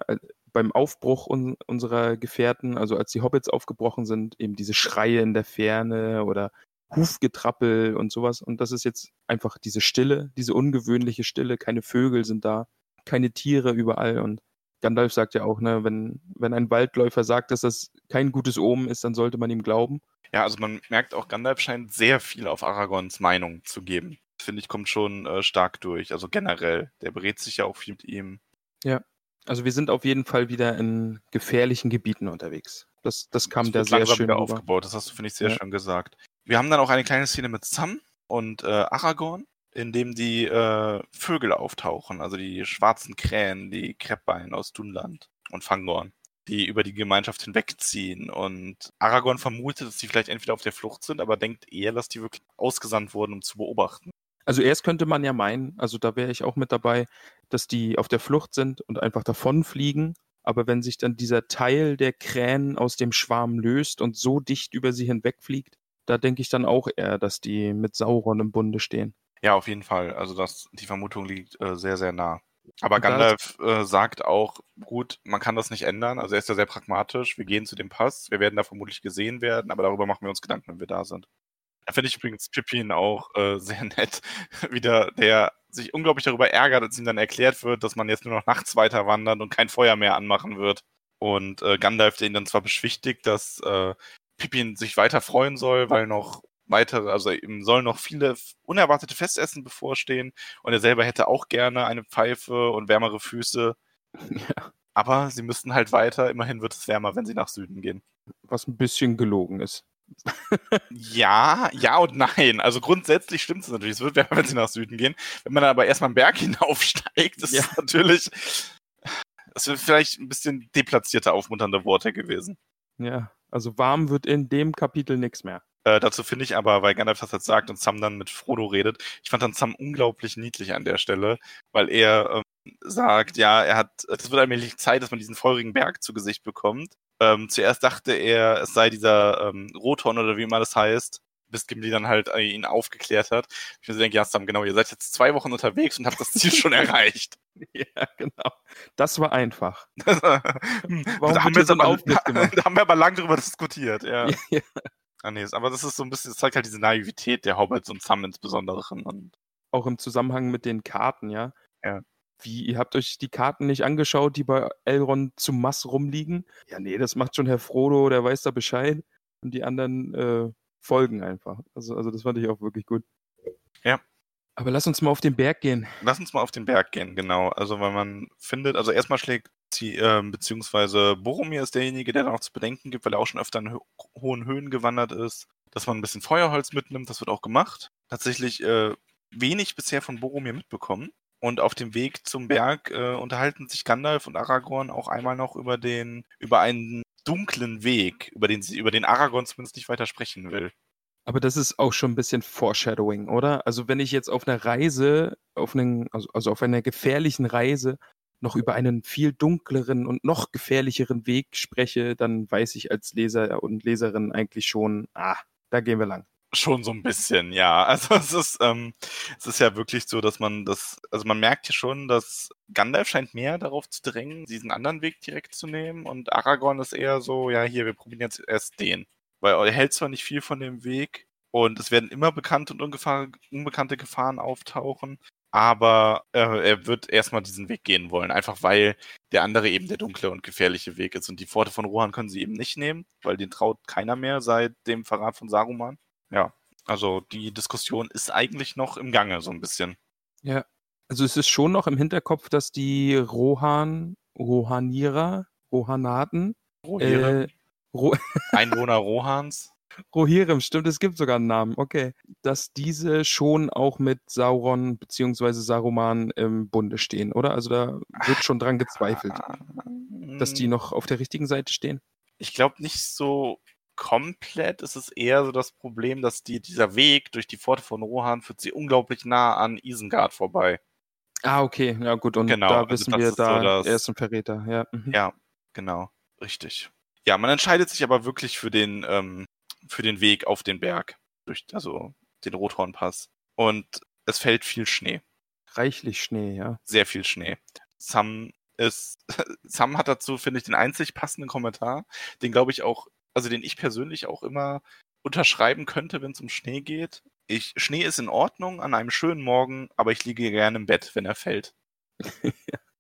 beim Aufbruch un unserer Gefährten, also als die Hobbits aufgebrochen sind, eben diese Schreie in der Ferne oder Hufgetrappel und sowas. Und das ist jetzt einfach diese Stille, diese ungewöhnliche Stille. Keine Vögel sind da, keine Tiere überall. Und Gandalf sagt ja auch, ne, wenn, wenn ein Waldläufer sagt, dass das kein gutes Omen ist, dann sollte man ihm glauben. Ja, also man merkt auch, Gandalf scheint sehr viel auf Aragons Meinung zu geben. Finde ich, kommt schon äh, stark durch. Also generell, der berät sich ja auch viel mit ihm. Ja, also wir sind auf jeden Fall wieder in gefährlichen Gebieten unterwegs. Das, das kam das da sehr schön wieder aufgebaut. Das hast du, finde ich, sehr ja. schön gesagt. Wir haben dann auch eine kleine Szene mit Sam und äh, Aragorn, in dem die äh, Vögel auftauchen, also die schwarzen Krähen, die Kreppbein aus Dunland und Fangorn, die über die Gemeinschaft hinwegziehen. Und Aragorn vermutet, dass die vielleicht entweder auf der Flucht sind, aber denkt eher, dass die wirklich ausgesandt wurden, um zu beobachten. Also erst könnte man ja meinen, also da wäre ich auch mit dabei, dass die auf der Flucht sind und einfach davonfliegen. Aber wenn sich dann dieser Teil der Krähen aus dem Schwarm löst und so dicht über sie hinwegfliegt, da denke ich dann auch eher, dass die mit Sauron im Bunde stehen. Ja, auf jeden Fall. Also das, die Vermutung liegt äh, sehr, sehr nah. Aber Gandalf äh, sagt auch, gut, man kann das nicht ändern. Also er ist ja sehr pragmatisch. Wir gehen zu dem Pass. Wir werden da vermutlich gesehen werden, aber darüber machen wir uns Gedanken, wenn wir da sind. Da finde ich übrigens Pippin auch äh, (laughs) sehr nett. Wieder, der sich unglaublich darüber ärgert, als ihm dann erklärt wird, dass man jetzt nur noch nachts weiter wandert und kein Feuer mehr anmachen wird. Und äh, Gandalf den dann zwar beschwichtigt, dass äh, Pippin sich weiter freuen soll, weil noch weitere, also ihm sollen noch viele unerwartete Festessen bevorstehen und er selber hätte auch gerne eine Pfeife und wärmere Füße. Ja. Aber sie müssten halt weiter, immerhin wird es wärmer, wenn sie nach Süden gehen. Was ein bisschen gelogen ist. Ja, ja und nein. Also grundsätzlich stimmt es natürlich. Es wird wärmer, wenn sie nach Süden gehen. Wenn man dann aber erstmal einen Berg (laughs) hinaufsteigt, das ja. ist natürlich. Das wäre vielleicht ein bisschen deplatzierte, aufmunternde Worte gewesen. Ja, also warm wird in dem Kapitel nichts mehr. Äh, dazu finde ich aber, weil Gandalf das jetzt sagt und Sam dann mit Frodo redet, ich fand dann Sam unglaublich niedlich an der Stelle, weil er ähm, sagt, ja, er hat, es wird allmählich Zeit, dass man diesen feurigen Berg zu Gesicht bekommt. Ähm, zuerst dachte er, es sei dieser ähm, Rothorn oder wie immer das heißt, bis Gimli dann halt äh, ihn aufgeklärt hat. Ich mir so denke, ja, Sam, genau, ihr seid jetzt zwei Wochen unterwegs und habt das Ziel schon (laughs) erreicht. Ja, genau. Das war einfach. (laughs) Warum da, haben wir, so aber, (laughs) da haben wir aber lang drüber diskutiert, ja. ja. Ah, nee, aber das ist so ein bisschen, das zeigt halt diese Naivität der Hobbits und Sam insbesondere. Und auch im Zusammenhang mit den Karten, ja. Ja. Wie, ihr habt euch die Karten nicht angeschaut, die bei Elrond zum Mass rumliegen? Ja, nee, das macht schon Herr Frodo, der weiß da Bescheid. Und die anderen äh, folgen einfach. Also, also das fand ich auch wirklich gut. Ja. Aber lass uns mal auf den Berg gehen. Lass uns mal auf den Berg gehen, genau. Also weil man findet, also erstmal schlägt sie, äh, beziehungsweise Boromir ist derjenige, der da noch zu bedenken gibt, weil er auch schon öfter in ho hohen Höhen gewandert ist, dass man ein bisschen Feuerholz mitnimmt, das wird auch gemacht. Tatsächlich äh, wenig bisher von Boromir mitbekommen. Und auf dem Weg zum Berg äh, unterhalten sich Gandalf und Aragorn auch einmal noch über den, über einen dunklen Weg, über den sie, über den Aragorn zumindest nicht weiter sprechen will. Aber das ist auch schon ein bisschen Foreshadowing, oder? Also wenn ich jetzt auf einer Reise, auf einen, also, also auf einer gefährlichen Reise noch über einen viel dunkleren und noch gefährlicheren Weg spreche, dann weiß ich als Leser und Leserin eigentlich schon, ah, da gehen wir lang. Schon so ein bisschen, ja. Also es ist, ähm, es ist ja wirklich so, dass man das, also man merkt ja schon, dass Gandalf scheint mehr darauf zu drängen, diesen anderen Weg direkt zu nehmen und Aragorn ist eher so, ja, hier, wir probieren jetzt erst den. Weil er hält zwar nicht viel von dem Weg und es werden immer bekannte und unbekannte Gefahren auftauchen, aber äh, er wird erstmal diesen Weg gehen wollen, einfach weil der andere eben der dunkle und gefährliche Weg ist. Und die Pforte von Rohan können sie eben nicht nehmen, weil den traut keiner mehr seit dem Verrat von Saruman. Ja, also die Diskussion ist eigentlich noch im Gange, so ein bisschen. Ja, also es ist schon noch im Hinterkopf, dass die Rohan, Rohanierer, Rohanaten, Rohirrim, äh, Ro (laughs) Einwohner Rohans. Rohirrim, stimmt, es gibt sogar einen Namen, okay. Dass diese schon auch mit Sauron bzw. Saruman im Bunde stehen, oder? Also da wird schon dran gezweifelt, dass die noch auf der richtigen Seite stehen. Ich glaube nicht so komplett. Es ist eher so das Problem, dass die, dieser Weg durch die Pforte von Rohan führt sie unglaublich nah an Isengard vorbei. Ah, okay, ja gut, und genau, da also wissen also wir, da so er ist ein Verräter, ja. Mhm. Ja, genau, richtig. Ja, man entscheidet sich aber wirklich für den, ähm, für den Weg auf den Berg, durch, also den Rothornpass. Und es fällt viel Schnee. Reichlich Schnee, ja. Sehr viel Schnee. Sam ist, (laughs) Sam hat dazu, finde ich, den einzig passenden Kommentar, den glaube ich auch, also den ich persönlich auch immer unterschreiben könnte, wenn es um Schnee geht. Ich, Schnee ist in Ordnung an einem schönen Morgen, aber ich liege gerne im Bett, wenn er fällt. (laughs)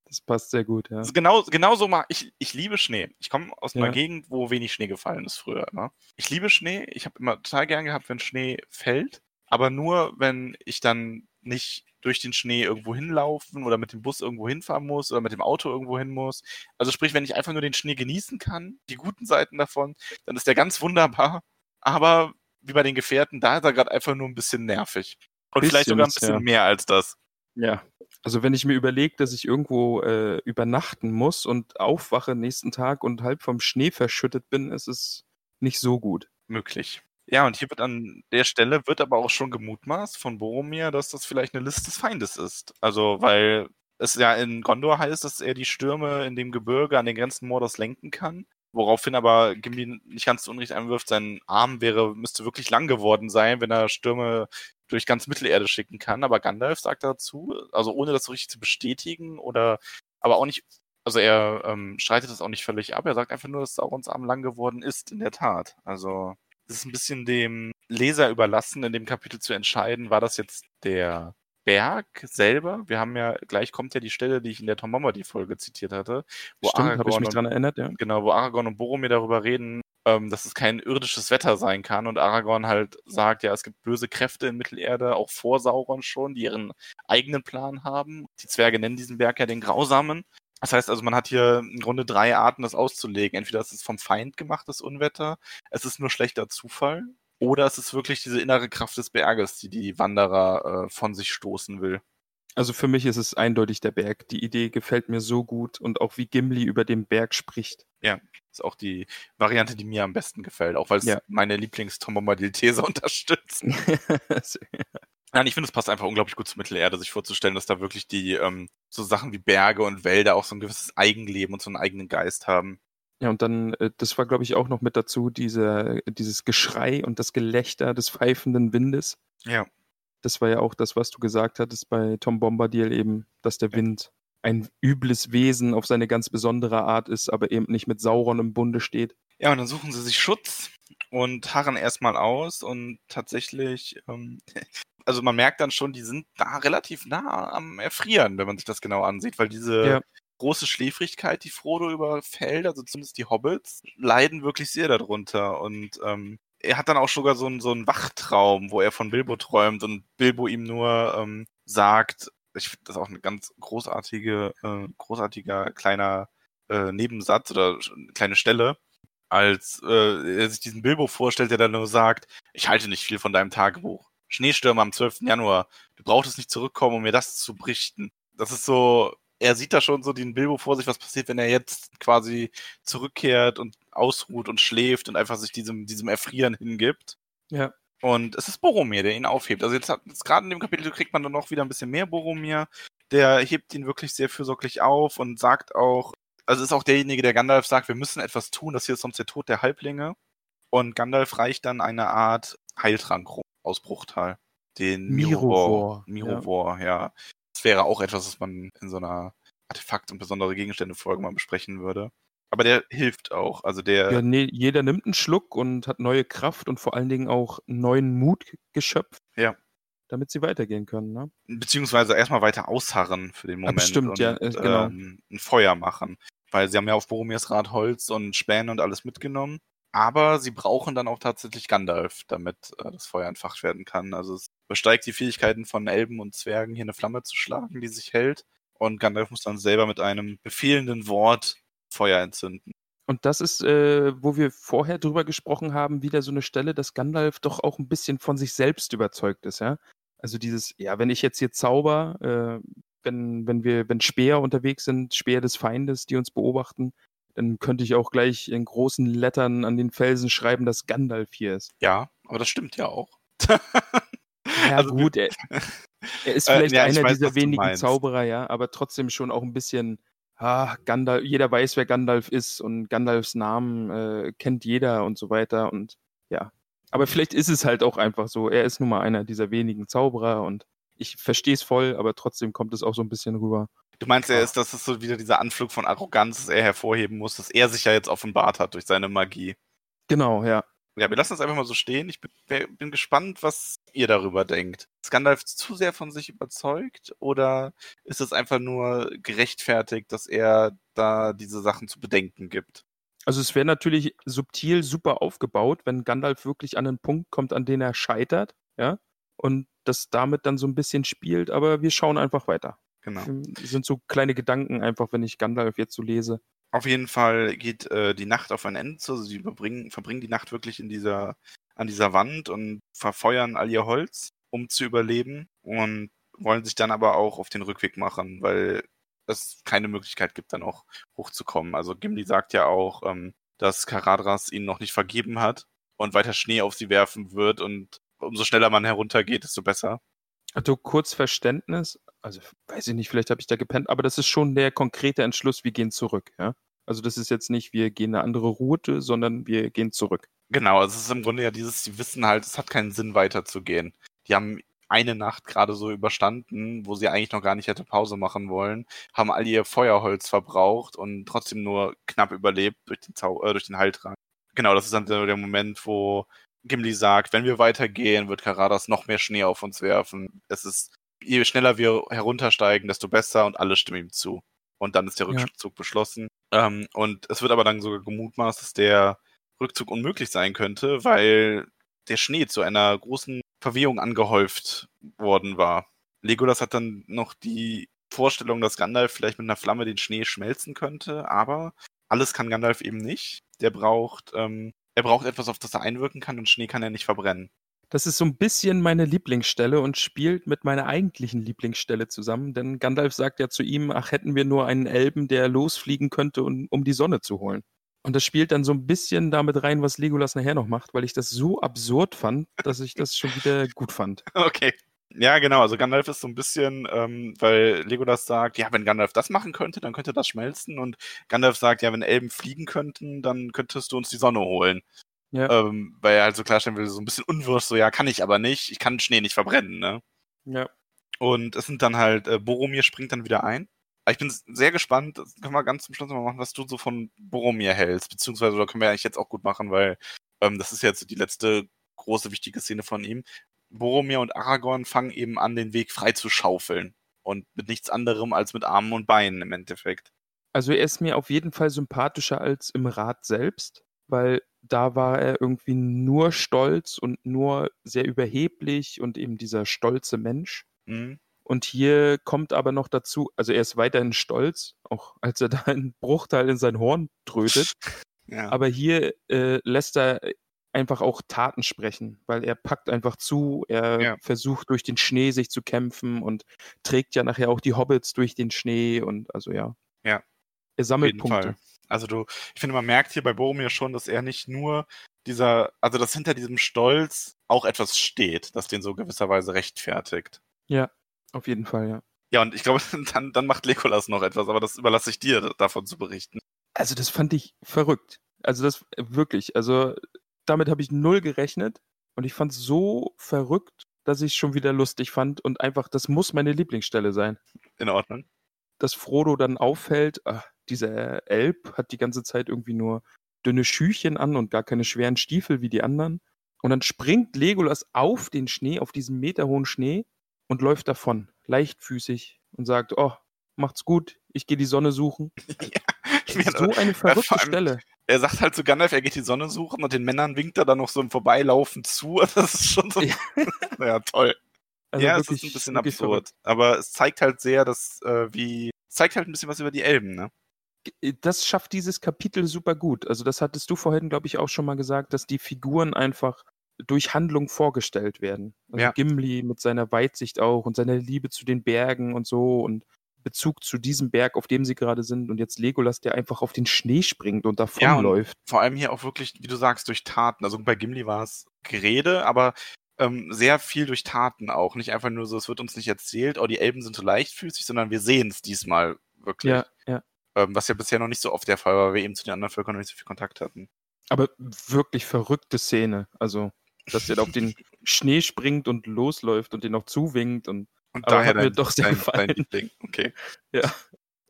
das passt sehr gut, ja. Also genau, genau so mag ich, ich liebe Schnee. Ich komme aus einer Ja. Gegend, wo wenig Schnee gefallen ist früher immer. Ich liebe Schnee. Ich habe immer total gern gehabt, wenn Schnee fällt. Aber nur, wenn ich dann nicht durch den Schnee irgendwo hinlaufen oder mit dem Bus irgendwo hinfahren muss oder mit dem Auto irgendwo hin muss. Also sprich, wenn ich einfach nur den Schnee genießen kann, die guten Seiten davon, dann ist der ganz wunderbar. Aber wie bei den Gefährten, da ist er gerade einfach nur ein bisschen nervig. Und vielleicht Bisschen sogar ein bisschen ja. mehr als das. Ja. Also wenn ich mir überlege, dass ich irgendwo äh, übernachten muss und aufwache nächsten Tag und halb vom Schnee verschüttet bin, ist es nicht so gut. möglich. Ja, und hier wird an der Stelle wird aber auch schon gemutmaßt von Boromir, dass das vielleicht eine List des Feindes ist. Also, weil es ja in Gondor heißt, dass er die Stürme in dem Gebirge an den Grenzen Mordors lenken kann. Woraufhin aber Gimli nicht ganz zu Unrecht einwirft, sein Arm wäre, müsste wirklich lang geworden sein, wenn er Stürme durch ganz Mittelerde schicken kann. Aber Gandalf sagt dazu, also ohne das so richtig zu bestätigen oder aber auch nicht, also er ähm, streitet das auch nicht völlig ab. Er sagt einfach nur, dass Saurons Arm lang geworden ist, in der Tat. Also es ist ein bisschen dem Leser überlassen, in dem Kapitel zu entscheiden, war das jetzt der Berg selber? Wir haben ja, gleich kommt ja die Stelle, die ich in der Tom Bombadil-Folge zitiert hatte, wo Stimmt, habe ich Aragorn mich und dran erinnert, ja. genau, wo Aragorn und Boromir darüber reden, ähm, dass es kein irdisches Wetter sein kann und Aragorn halt sagt, ja, es gibt böse Kräfte in Mittelerde, auch vor Sauron schon, die ihren eigenen Plan haben. Die Zwerge nennen diesen Berg ja den Grausamen. Das heißt also, man hat hier im Grunde drei Arten, das auszulegen. Entweder es ist vom Feind gemachtes Unwetter, es ist nur schlechter Zufall, oder es ist wirklich diese innere Kraft des Berges, die die Wanderer äh, von sich stoßen will. Also für mich ist es eindeutig der Berg. Die Idee gefällt mir so gut und auch wie Gimli über den Berg spricht. Ist auch die Variante, die mir am besten gefällt, auch weil es Ja. meine Lieblings-Tom Bombadil-These (laughs) unterstützt. (laughs) (laughs) Nein, ich finde, es passt einfach unglaublich gut zur Mittelerde, sich vorzustellen, dass da wirklich die ähm, so Sachen wie Berge und Wälder auch so ein gewisses Eigenleben und so einen eigenen Geist haben. ja, und dann, äh, das war, glaube ich, auch noch mit dazu, diese, dieses Geschrei und das Gelächter des pfeifenden Windes. Ja. Das war ja auch das, was du gesagt hattest bei Tom Bombadil eben, dass der Wind ein übles Wesen auf seine ganz besondere Art ist, aber eben nicht mit Sauron im Bunde steht. Ja, und dann suchen sie sich Schutz und harren erstmal aus und tatsächlich, ähm, also man merkt dann schon, die sind da relativ nah am Erfrieren, wenn man sich das genau ansieht, weil diese Ja. große Schläfrigkeit, die Frodo überfällt, also zumindest die Hobbits, leiden wirklich sehr darunter und ähm, er hat dann auch sogar so einen, so einen Wachtraum, wo er von Bilbo träumt und Bilbo ihm nur ähm, sagt, ich finde das auch eine ganz großartige, äh, großartiger kleiner äh, Nebensatz oder kleine Stelle, als äh, er sich diesen Bilbo vorstellt, der dann nur sagt, ich halte nicht viel von deinem Tagebuch. Schneestürme am 12. Januar. Du brauchtest nicht zurückkommen, um mir das zu berichten. Das ist so, er sieht da schon so den Bilbo vor sich, was passiert, wenn er jetzt quasi zurückkehrt und ausruht und schläft und einfach sich diesem, diesem Erfrieren hingibt. Ja. Und es ist Boromir, der ihn aufhebt. Also jetzt, hat- jetzt gerade in dem Kapitel kriegt man dann noch wieder ein bisschen mehr Boromir. Der hebt ihn wirklich sehr fürsorglich auf und sagt auch, also ist auch derjenige, der Gandalf sagt, wir müssen etwas tun, das hier ist sonst der Tod der Halblinge. Und Gandalf reicht dann eine Art Heiltrank rum aus Bruchtal. Den Mirovor, Mirovor. Mirovor, ja. Das wäre auch etwas, was man in so einer Artefakt- und besondere Gegenstände-Folge mal besprechen würde. Aber der hilft auch. Also der, Ja, nee, jeder nimmt einen Schluck und hat neue Kraft und vor allen Dingen auch neuen Mut geschöpft. Ja. Damit sie weitergehen können, ne? beziehungsweise erstmal weiter ausharren für den Ah, Moment stimmt, und ja, äh, genau. ähm, ein Feuer machen. Weil sie haben ja auf Boromirs Rad Holz und Späne und alles mitgenommen. Aber sie brauchen dann auch tatsächlich Gandalf, damit äh, das Feuer entfacht werden kann. Also es übersteigt die Fähigkeiten von Elben und Zwergen, hier eine Flamme zu schlagen, die sich hält. Und Gandalf muss dann selber mit einem befehlenden Wort Feuer entzünden. Und das ist, äh, wo wir vorher drüber gesprochen haben, wieder so eine Stelle, dass Gandalf doch auch ein bisschen von sich selbst überzeugt ist, ja. Also dieses, ja, wenn ich jetzt hier zauber, äh, wenn, wenn wir, wenn Speer unterwegs sind, Speer des Feindes, die uns beobachten, dann könnte ich auch gleich in großen Lettern an den Felsen schreiben, dass Gandalf hier ist. Ja, aber das stimmt ja auch. Ja, (laughs) Also, gut, er, (laughs) er ist äh, vielleicht ja, ich einer weiß, dieser wenigen. Zauberer, ja, aber trotzdem schon auch ein bisschen ah, Gandalf, jeder weiß, wer Gandalf ist und Gandalfs Namen äh, kennt jeder und so weiter und ja. Aber vielleicht ist es halt auch einfach so. Er ist nun mal einer dieser wenigen Zauberer und ich verstehe es voll, aber trotzdem kommt es auch so ein bisschen rüber. Du meinst, er ist, dass es so wieder dieser Anflug von Arroganz, dass er hervorheben muss, dass er sich ja jetzt offenbart hat durch seine Magie. Genau, ja. Ja, wir lassen das einfach mal so stehen. Ich bin, bin gespannt, was ihr darüber denkt. Ist Gandalf zu sehr von sich überzeugt oder ist es einfach nur gerechtfertigt, dass er da diese Sachen zu bedenken gibt? Also es wäre natürlich subtil super aufgebaut, wenn Gandalf wirklich an einen Punkt kommt, an den er scheitert, ja, und das damit dann so ein bisschen spielt, aber wir schauen einfach weiter. Genau. Sind so kleine Gedanken einfach, wenn ich Gandalf jetzt so lese. Auf jeden Fall geht äh, die Nacht auf ein Ende zu. Also sie verbringen, verbringen die Nacht wirklich in dieser, an dieser Wand und verfeuern all ihr Holz, um zu überleben und wollen sich dann aber auch auf den Rückweg machen, weil es keine Möglichkeit gibt, dann auch hochzukommen. Also Gimli sagt ja auch, ähm, dass Karadras ihnen noch nicht vergeben hat und weiter Schnee auf sie werfen wird und umso schneller man heruntergeht, desto besser. Also kurz Verständnis, also weiß ich nicht, vielleicht habe ich da gepennt, aber das ist schon der konkrete Entschluss, wir gehen zurück, ja. Also das ist jetzt nicht, wir gehen eine andere Route, sondern wir gehen zurück. Genau, also es ist im Grunde ja dieses, sie wissen halt, es hat keinen Sinn weiterzugehen. Die haben eine Nacht gerade so überstanden, wo sie eigentlich noch gar nicht hätte Pause machen wollen, haben all ihr Feuerholz verbraucht und trotzdem nur knapp überlebt durch den, Zau äh, durch den Heiltrank. Genau, das ist dann der Moment, wo Gimli sagt, wenn wir weitergehen, wird Karadas noch mehr Schnee auf uns werfen. Es ist je schneller wir heruntersteigen, desto besser und alle stimmen ihm zu. Und dann ist der Rückzug ja. beschlossen. Ähm, und es wird aber dann sogar gemutmaßt, dass der Rückzug unmöglich sein könnte, weil der Schnee zu einer großen Verwehung angehäuft worden war. Legolas hat dann noch die Vorstellung, dass Gandalf vielleicht mit einer Flamme den Schnee schmelzen könnte, aber alles kann Gandalf eben nicht. Der braucht, ähm, er braucht etwas, auf das er einwirken kann und Schnee kann er nicht verbrennen. Das ist so ein bisschen meine Lieblingsstelle und spielt mit meiner eigentlichen Lieblingsstelle zusammen, denn Gandalf sagt ja zu ihm, ach, hätten wir nur einen Elben, der losfliegen könnte, um, um die Sonne zu holen. Und das spielt dann so ein bisschen damit rein, was Legolas nachher noch macht, weil ich das so absurd fand, dass ich das schon wieder gut fand. (laughs) Okay. Ja, genau. Also Gandalf ist so ein bisschen, ähm, weil Legolas sagt, ja, wenn Gandalf das machen könnte, dann könnte das schmelzen. Und Gandalf sagt, ja, wenn Elben fliegen könnten, dann könntest du uns die Sonne holen. Ja. Ähm, weil er halt so klarstellen will, so ein bisschen unwirsch, so ja, kann ich aber nicht, ich kann Schnee nicht verbrennen, ne? Ja. Und es sind dann halt, äh, Boromir springt dann wieder ein. Aber ich bin sehr gespannt, das können wir ganz zum Schluss mal machen, was du so von Boromir hältst, beziehungsweise, da können wir eigentlich jetzt auch gut machen, weil ähm, das ist jetzt die letzte große, wichtige Szene von ihm. Boromir und Aragorn fangen eben an, den Weg frei zu schaufeln. Und mit nichts anderem als mit Armen und Beinen im Endeffekt. Also er ist mir auf jeden Fall sympathischer als im Rat selbst, weil da war er irgendwie nur stolz und nur sehr überheblich und eben dieser stolze Mensch. Mhm. Und hier kommt aber noch dazu, also er ist weiterhin stolz, auch als er (laughs) da einen Bruchteil in sein Horn trötet. (laughs) ja. Aber hier äh, lässt er einfach auch Taten sprechen, weil er packt einfach zu, er ja. versucht durch den Schnee sich zu kämpfen und trägt ja nachher auch die Hobbits durch den Schnee und also ja. Ja. Er sammelt Punkte. Fall. Also du, ich finde, man merkt hier bei Boromir schon, dass er nicht nur dieser, also dass hinter diesem Stolz auch etwas steht, das den so gewisserweise rechtfertigt. Ja, auf jeden Fall, ja. Ja, und ich glaube, (laughs) dann, dann macht Legolas noch etwas, aber das überlasse ich dir, davon zu berichten. Also das fand ich verrückt. Also das wirklich, also damit habe ich null gerechnet und ich fand es so verrückt, dass ich es schon wieder lustig fand und einfach, das muss meine Lieblingsstelle sein. In Ordnung. Dass Frodo dann auffällt, ach, dieser Elb hat die ganze Zeit irgendwie nur dünne Schüchen an und gar keine schweren Stiefel wie die anderen. Und dann springt Legolas auf den Schnee, auf diesen meterhohen Schnee und läuft davon, leichtfüßig und sagt, oh, macht's gut, ich gehe die Sonne suchen. (laughs) Ja, so eine verrückte allem, Stelle. Er sagt halt zu Gandalf, er geht die Sonne suchen und den Männern winkt er dann noch so im Vorbeilaufen zu. (laughs) Das ist schon so. ja, (laughs) toll. Also ja, wirklich, es ist ein bisschen absurd. Verrückt. Aber es zeigt halt sehr, dass, äh, wie. Es zeigt halt ein bisschen was über die Elben, ne? Äh, das schafft dieses Kapitel super gut. Also das hattest du vorhin, glaube ich, auch schon mal gesagt, dass die Figuren einfach durch Handlung vorgestellt werden. Also ja. Gimli mit seiner Weitsicht auch und seiner Liebe zu den Bergen und so und Bezug zu diesem Berg, auf dem sie gerade sind und jetzt Legolas, der einfach auf den Schnee springt und davonläuft. Ja, vor allem hier auch wirklich, wie du sagst, durch Taten. Also bei Gimli war es Gerede, aber ähm, sehr viel durch Taten auch. Nicht einfach nur so, es wird uns nicht erzählt, oh, die Elben sind so leichtfüßig, sondern wir sehen es diesmal wirklich. Ja, ja. Ähm, was ja bisher noch nicht so oft der Fall war, weil wir eben zu den anderen Völkern noch nicht so viel Kontakt hatten. Aber wirklich verrückte Szene. Also, dass er da auf den (laughs) Schnee springt und losläuft und den noch zuwinkt und, Und daher hat mir dein, doch sehr dein, gefallen. dein Liebling. Okay. ja.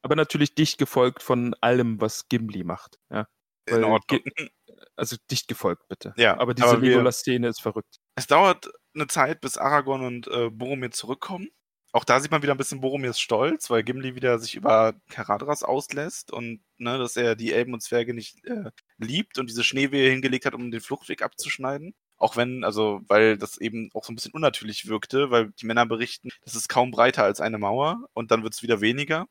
Aber natürlich dicht gefolgt von allem, was Gimli macht. Ja. In Ordnung. Also dicht gefolgt, bitte. Ja, Aber diese Legolas-Szene ist verrückt. Es dauert eine Zeit, bis Aragorn und äh, Boromir zurückkommen. Auch da sieht man wieder ein bisschen Boromirs Stolz, weil Gimli wieder sich über Caradras auslässt und ne, dass er die Elben und Zwerge nicht äh, liebt und diese Schneewehe hingelegt hat, um den Fluchtweg abzuschneiden. Auch wenn, also, weil das eben auch so ein bisschen unnatürlich wirkte, weil die Männer berichten, das ist kaum breiter als eine Mauer und dann wird es wieder weniger.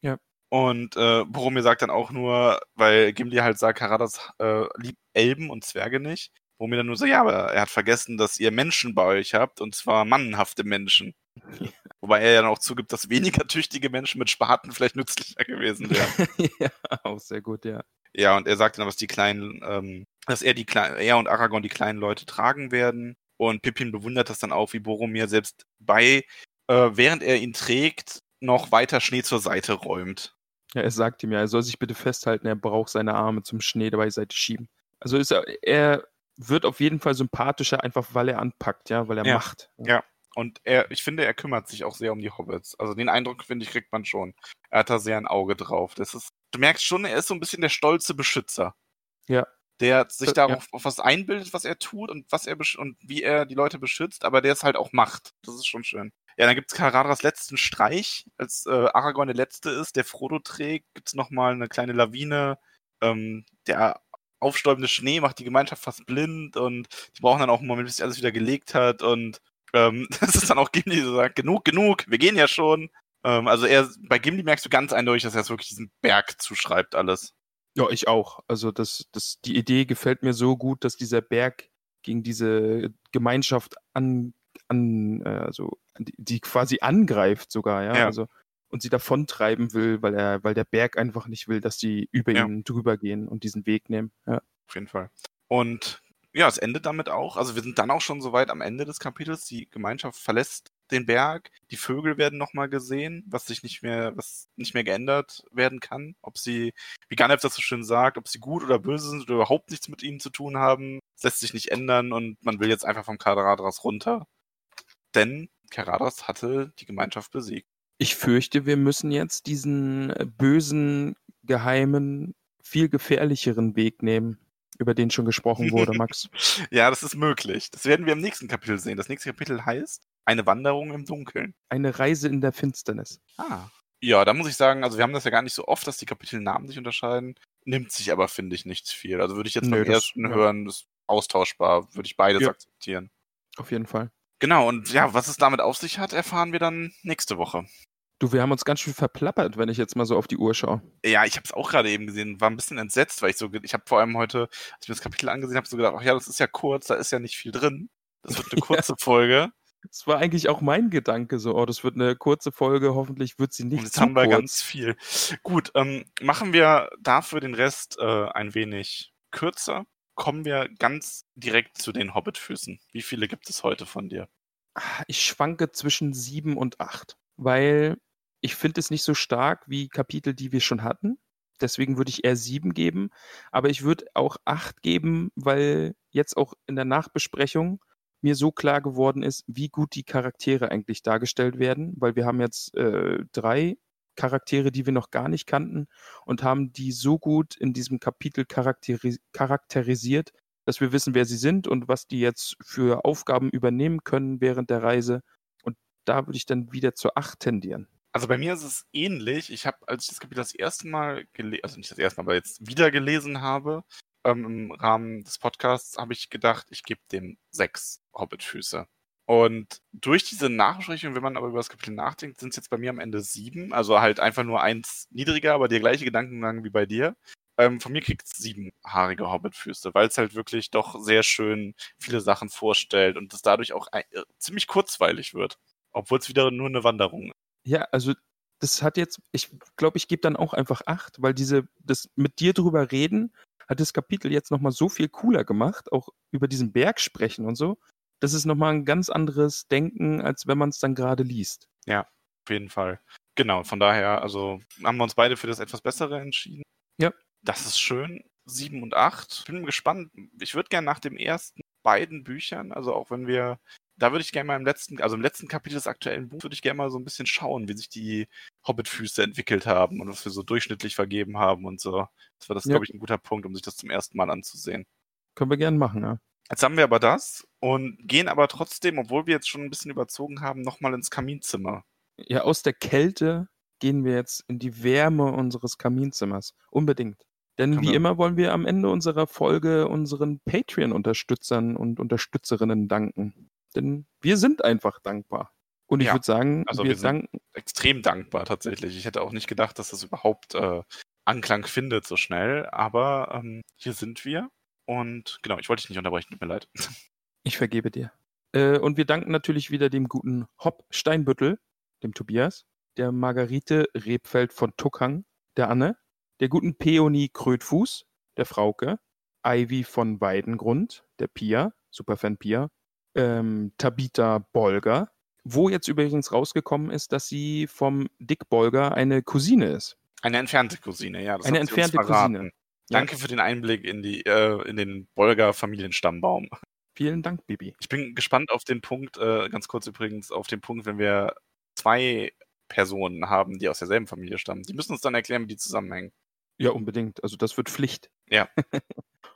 Ja. Und äh, Boromir sagt dann auch nur, weil Gimli halt sagt, Caradras äh, liebt Elben und Zwerge nicht. Boromir dann nur so, ja, aber er hat vergessen, dass ihr Menschen bei euch habt und zwar mannenhafte Menschen. (laughs) Wobei er ja dann auch zugibt, dass weniger tüchtige Menschen mit Spaten vielleicht nützlicher gewesen wären. (laughs) ja, auch sehr gut, ja. Ja, und er sagt dann, dass die kleinen, ähm, dass er die kleinen, er und Aragorn die kleinen Leute tragen werden. Und Pippin bewundert das dann auch, wie Boromir selbst bei, äh, während er ihn trägt, noch weiter Schnee zur Seite räumt. Ja, er sagt ihm ja, er soll sich bitte festhalten, er braucht seine Arme zum Schnee dabei Seite schieben. Also ist er, er wird auf jeden Fall sympathischer, einfach weil er anpackt, ja, weil er Ja. macht. Ja. Und er, ich finde, er kümmert sich auch sehr um die Hobbits. Also den Eindruck, finde ich, kriegt man schon. Er hat da sehr ein Auge drauf. Das ist, du merkst schon, er ist so ein bisschen der stolze Beschützer. Ja. Der sich Äh, darauf auf was einbildet, was er tut und was er und wie er die Leute beschützt, aber der es halt auch macht. Das ist schon schön. Ja, dann gibt's Caradras letzten Streich, als äh, Aragorn der Letzte ist, der Frodo trägt, gibt's noch mal eine kleine Lawine. Ähm, der aufstäubende Schnee macht die Gemeinschaft fast blind und die brauchen dann auch einen Moment, bis sich alles wieder gelegt hat und ähm, (laughs) das ist dann auch Gimli, der sagt, genug, genug, wir gehen ja schon. Ähm, also er, bei Gimli merkst du ganz eindeutig, dass er es wirklich diesem Berg zuschreibt, alles. Ja, ich auch. Also das, das, die Idee gefällt mir so gut, dass dieser Berg gegen diese Gemeinschaft an, an äh, also die, die quasi angreift sogar, ja. Ja. Also und sie davontreiben will, weil er, weil der Berg einfach nicht will, dass die über Ja. ihn drüber gehen und diesen Weg nehmen. Ja. Auf jeden Fall. Und ja, es endet damit auch. Also wir sind dann auch schon so weit am Ende des Kapitels. Die Gemeinschaft verlässt den Berg. Die Vögel werden nochmal gesehen, was sich nicht mehr, was nicht mehr geändert werden kann. Ob sie, wie Gandalf das so schön sagt, ob sie gut oder böse sind oder überhaupt nichts mit ihnen zu tun haben, lässt sich nicht ändern und man will jetzt einfach vom Karadras runter. Denn Karadas hatte die Gemeinschaft besiegt. Ich fürchte, wir müssen jetzt diesen äh, bösen, geheimen, viel gefährlicheren Weg nehmen, über den schon gesprochen wurde, Max. (laughs) Ja, das ist möglich. Das werden wir im nächsten Kapitel sehen. Das nächste Kapitel heißt Eine Wanderung im Dunkeln. Eine Reise in der Finsternis. Ah. Ja, da muss ich sagen, also wir haben das ja gar nicht so oft, dass die Kapitelnamen sich unterscheiden. Nimmt sich aber, finde ich, nicht viel. Also würde ich jetzt Nö, beim das- ersten ja. hören, das ist austauschbar, würde ich beides Ja. akzeptieren. Auf jeden Fall. Genau, und ja, was es damit auf sich hat, erfahren wir dann nächste Woche. Du, wir haben uns ganz schön verplappert, wenn ich jetzt mal so auf die Uhr schaue. Ja, ich habe es auch gerade eben gesehen, war ein bisschen entsetzt, weil ich so, ich habe vor allem heute, als ich mir das Kapitel angesehen habe, so gedacht, ach ja, das ist ja kurz, da ist ja nicht viel drin. Das wird eine (laughs) kurze Folge. Das war eigentlich auch mein Gedanke, so, oh, das wird eine kurze Folge, hoffentlich wird sie Und nicht jetzt zu haben wir kurz. ganz viel. Gut, ähm, machen wir dafür den Rest äh, ein wenig kürzer. Kommen wir ganz direkt zu den Hobbitfüßen. Wie viele gibt es heute von dir? Ah, Ich schwanke zwischen sieben und acht, weil ich finde es nicht so stark wie Kapitel, die wir schon hatten. Deswegen würde ich eher sieben geben, aber ich würde auch acht geben, weil jetzt auch in der Nachbesprechung mir so klar geworden ist, wie gut die Charaktere eigentlich dargestellt werden, weil wir haben jetzt äh, drei Charaktere, die wir noch gar nicht kannten und haben die so gut in diesem Kapitel charakteri charakterisiert, dass wir wissen, wer sie sind und was die jetzt für Aufgaben übernehmen können während der Reise. Und da würde ich dann wieder zur acht tendieren. Also bei mir ist es ähnlich. Ich habe, als ich das Kapitel das erste Mal gelesen, also nicht das erste Mal, aber jetzt wieder gelesen habe, ähm, im Rahmen des Podcasts, habe ich gedacht, ich gebe dem sechs Hobbitfüße. Und durch diese Nachbesprechung, wenn man aber über das Kapitel nachdenkt, sind es jetzt bei mir am Ende sieben. Also halt einfach nur eins niedriger, aber der gleiche Gedankengang wie bei dir. Ähm, von mir kriegt es siebenhaarige Hobbitfüße, weil es halt wirklich doch sehr schön viele Sachen vorstellt und es dadurch auch äh, ziemlich kurzweilig wird. Obwohl es wieder nur eine Wanderung ist. Ja, also das hat jetzt, ich glaube, ich gebe dann auch einfach acht, weil diese, das mit dir drüber reden, hat das Kapitel jetzt nochmal so viel cooler gemacht, auch über diesen Berg sprechen und so. Das ist nochmal ein ganz anderes Denken, als wenn man es dann gerade liest. Auf jeden Fall. Genau, von daher, also haben wir uns beide für das etwas Bessere entschieden. Ja. Das ist schön. Sieben und acht. Bin gespannt. Ich würde gerne nach den ersten beiden Büchern, also auch wenn wir, da würde ich gerne mal im letzten, also im letzten Kapitel des aktuellen Buchs, würde ich gerne mal so ein bisschen schauen, wie sich die Hobbit-Füße entwickelt haben und was wir so durchschnittlich vergeben haben und so. Das war das, Ja. glaube ich, ein guter Punkt, um sich das zum ersten Mal anzusehen. Können wir gerne machen, ja. Jetzt haben wir aber das und gehen aber trotzdem, obwohl wir jetzt schon ein bisschen überzogen haben, nochmal ins Kaminzimmer. Ja, aus der Kälte gehen wir jetzt in die Wärme unseres Kaminzimmers. Unbedingt. Denn Können wie wir- immer wollen wir am Ende unserer Folge unseren Patreon-Unterstützern und Unterstützerinnen danken. Denn wir sind einfach dankbar. Und ich Ja, würde sagen, also wir, wir sind- danken. Extrem dankbar tatsächlich. Ich hätte auch nicht gedacht, dass das überhaupt äh, Anklang findet so schnell, aber ähm, hier sind wir. Und genau, ich wollte dich nicht unterbrechen, tut mir leid. (laughs) Ich vergebe dir. Äh, und wir danken natürlich wieder dem guten Hopp Steinbüttel, dem Tobias, der Margarite Rebfeld von Tuckhang, der Anne, der guten Peony Krötfuß, der Frauke, Ivy von Weidengrund, der Pia, Superfan Pia, ähm, Tabitha Bolger, wo jetzt übrigens rausgekommen ist, dass sie vom Dick Bolger eine Cousine ist. Eine entfernte Cousine, ja. Eine entfernte. Cousine. Ja. Danke für den Einblick in die äh, in den Bolger Familienstammbaum. Vielen Dank, Bibi. Ich bin gespannt auf den Punkt, äh, ganz kurz übrigens, auf den Punkt, wenn wir zwei Personen haben, die aus derselben Familie stammen. Die müssen uns dann erklären, wie die zusammenhängen. Ja, unbedingt. Also das wird Pflicht. Ja. (laughs)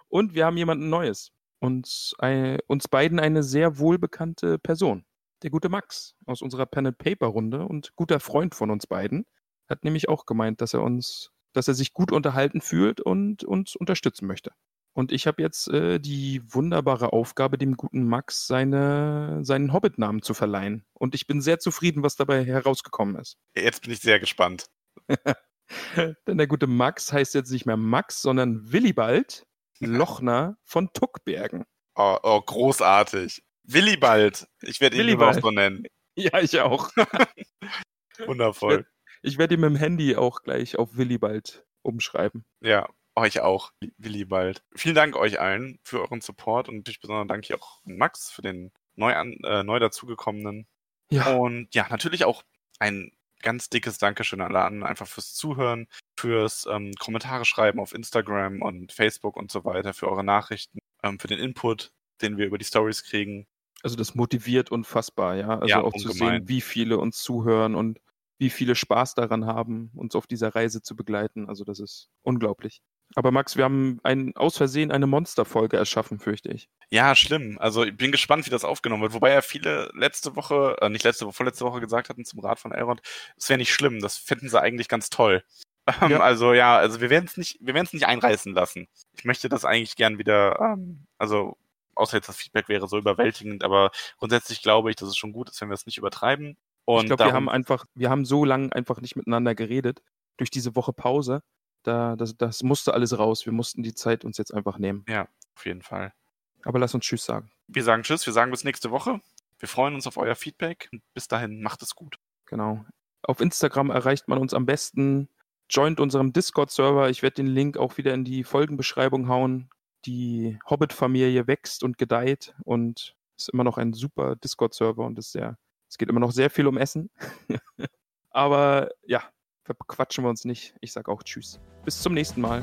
Und wir haben jemanden Neues. Uns, ein, uns beiden eine sehr wohlbekannte Person. Der gute Max aus unserer Pen and Paper Runde und guter Freund von uns beiden hat nämlich auch gemeint, dass er uns, dass er sich gut unterhalten fühlt und uns unterstützen möchte. Und ich habe jetzt äh, die wunderbare Aufgabe, dem guten Max seine, seinen Hobbit-Namen zu verleihen. Und ich bin sehr zufrieden, was dabei herausgekommen ist. Jetzt bin ich sehr gespannt. (laughs) Denn der gute Max heißt jetzt nicht mehr Max, sondern Willibald Lochner von Tuckbergen. Oh, oh großartig. Willibald. Ich werde ihn Willibald. so nennen. (laughs) Ja, ich auch. (laughs) Wundervoll. Ich werde ihn mit dem Handy auch gleich auf Willibald umschreiben. Ja, euch auch, Willibald. Vielen Dank euch allen für euren Support und natürlich besonders danke ich auch an Max für den neu, an, äh, neu dazugekommenen. Ja, Und ja, natürlich auch ein ganz dickes Dankeschön an alle anderen, einfach fürs Zuhören, fürs ähm, Kommentare schreiben auf Instagram und Facebook und so weiter, für eure Nachrichten, ähm, für den Input, den wir über die Stories kriegen. also das motiviert unfassbar, ja. Also Ja, auch zu ungemein. sehen, wie viele uns zuhören und wie viele Spaß daran haben, uns auf dieser Reise zu begleiten. Also das ist unglaublich. Aber Max, wir haben ein, aus Versehen eine Monsterfolge erschaffen, fürchte ich. Ja, schlimm. Also ich bin gespannt, wie das aufgenommen wird. Wobei ja viele letzte Woche, äh, nicht letzte Woche, vorletzte Woche gesagt hatten zum Rat von Elrond, es wäre nicht schlimm. Das fänden sie eigentlich ganz toll. (laughs) Ähm, Ja. Also ja, also wir werden es nicht, wir werden es nicht einreißen lassen. Ich möchte das eigentlich gern wieder, ähm, also außer jetzt das Feedback wäre so überwältigend, aber grundsätzlich glaube ich, dass es schon gut ist, wenn wir es nicht übertreiben. Und ich glaube, wir haben einfach, wir haben so lange einfach nicht miteinander geredet durch diese Woche Pause. Da, das, das musste alles raus. Wir mussten die Zeit uns jetzt einfach nehmen. ja, auf jeden Fall. Aber lass uns Tschüss sagen. Wir sagen Tschüss, wir sagen bis nächste Woche. Wir freuen uns auf euer Feedback. Bis dahin, macht es gut. Genau. Auf Instagram erreicht man uns am besten. Joint unserem Discord-Server. Ich werde den Link auch wieder in die Folgenbeschreibung hauen. Die Hobbit-Familie wächst und gedeiht und ist immer noch ein super Discord-Server und ist sehr, es geht immer noch sehr viel um Essen. (laughs) Aber ja, verquatschen wir uns nicht. Ich sage auch Tschüss. Bis zum nächsten Mal.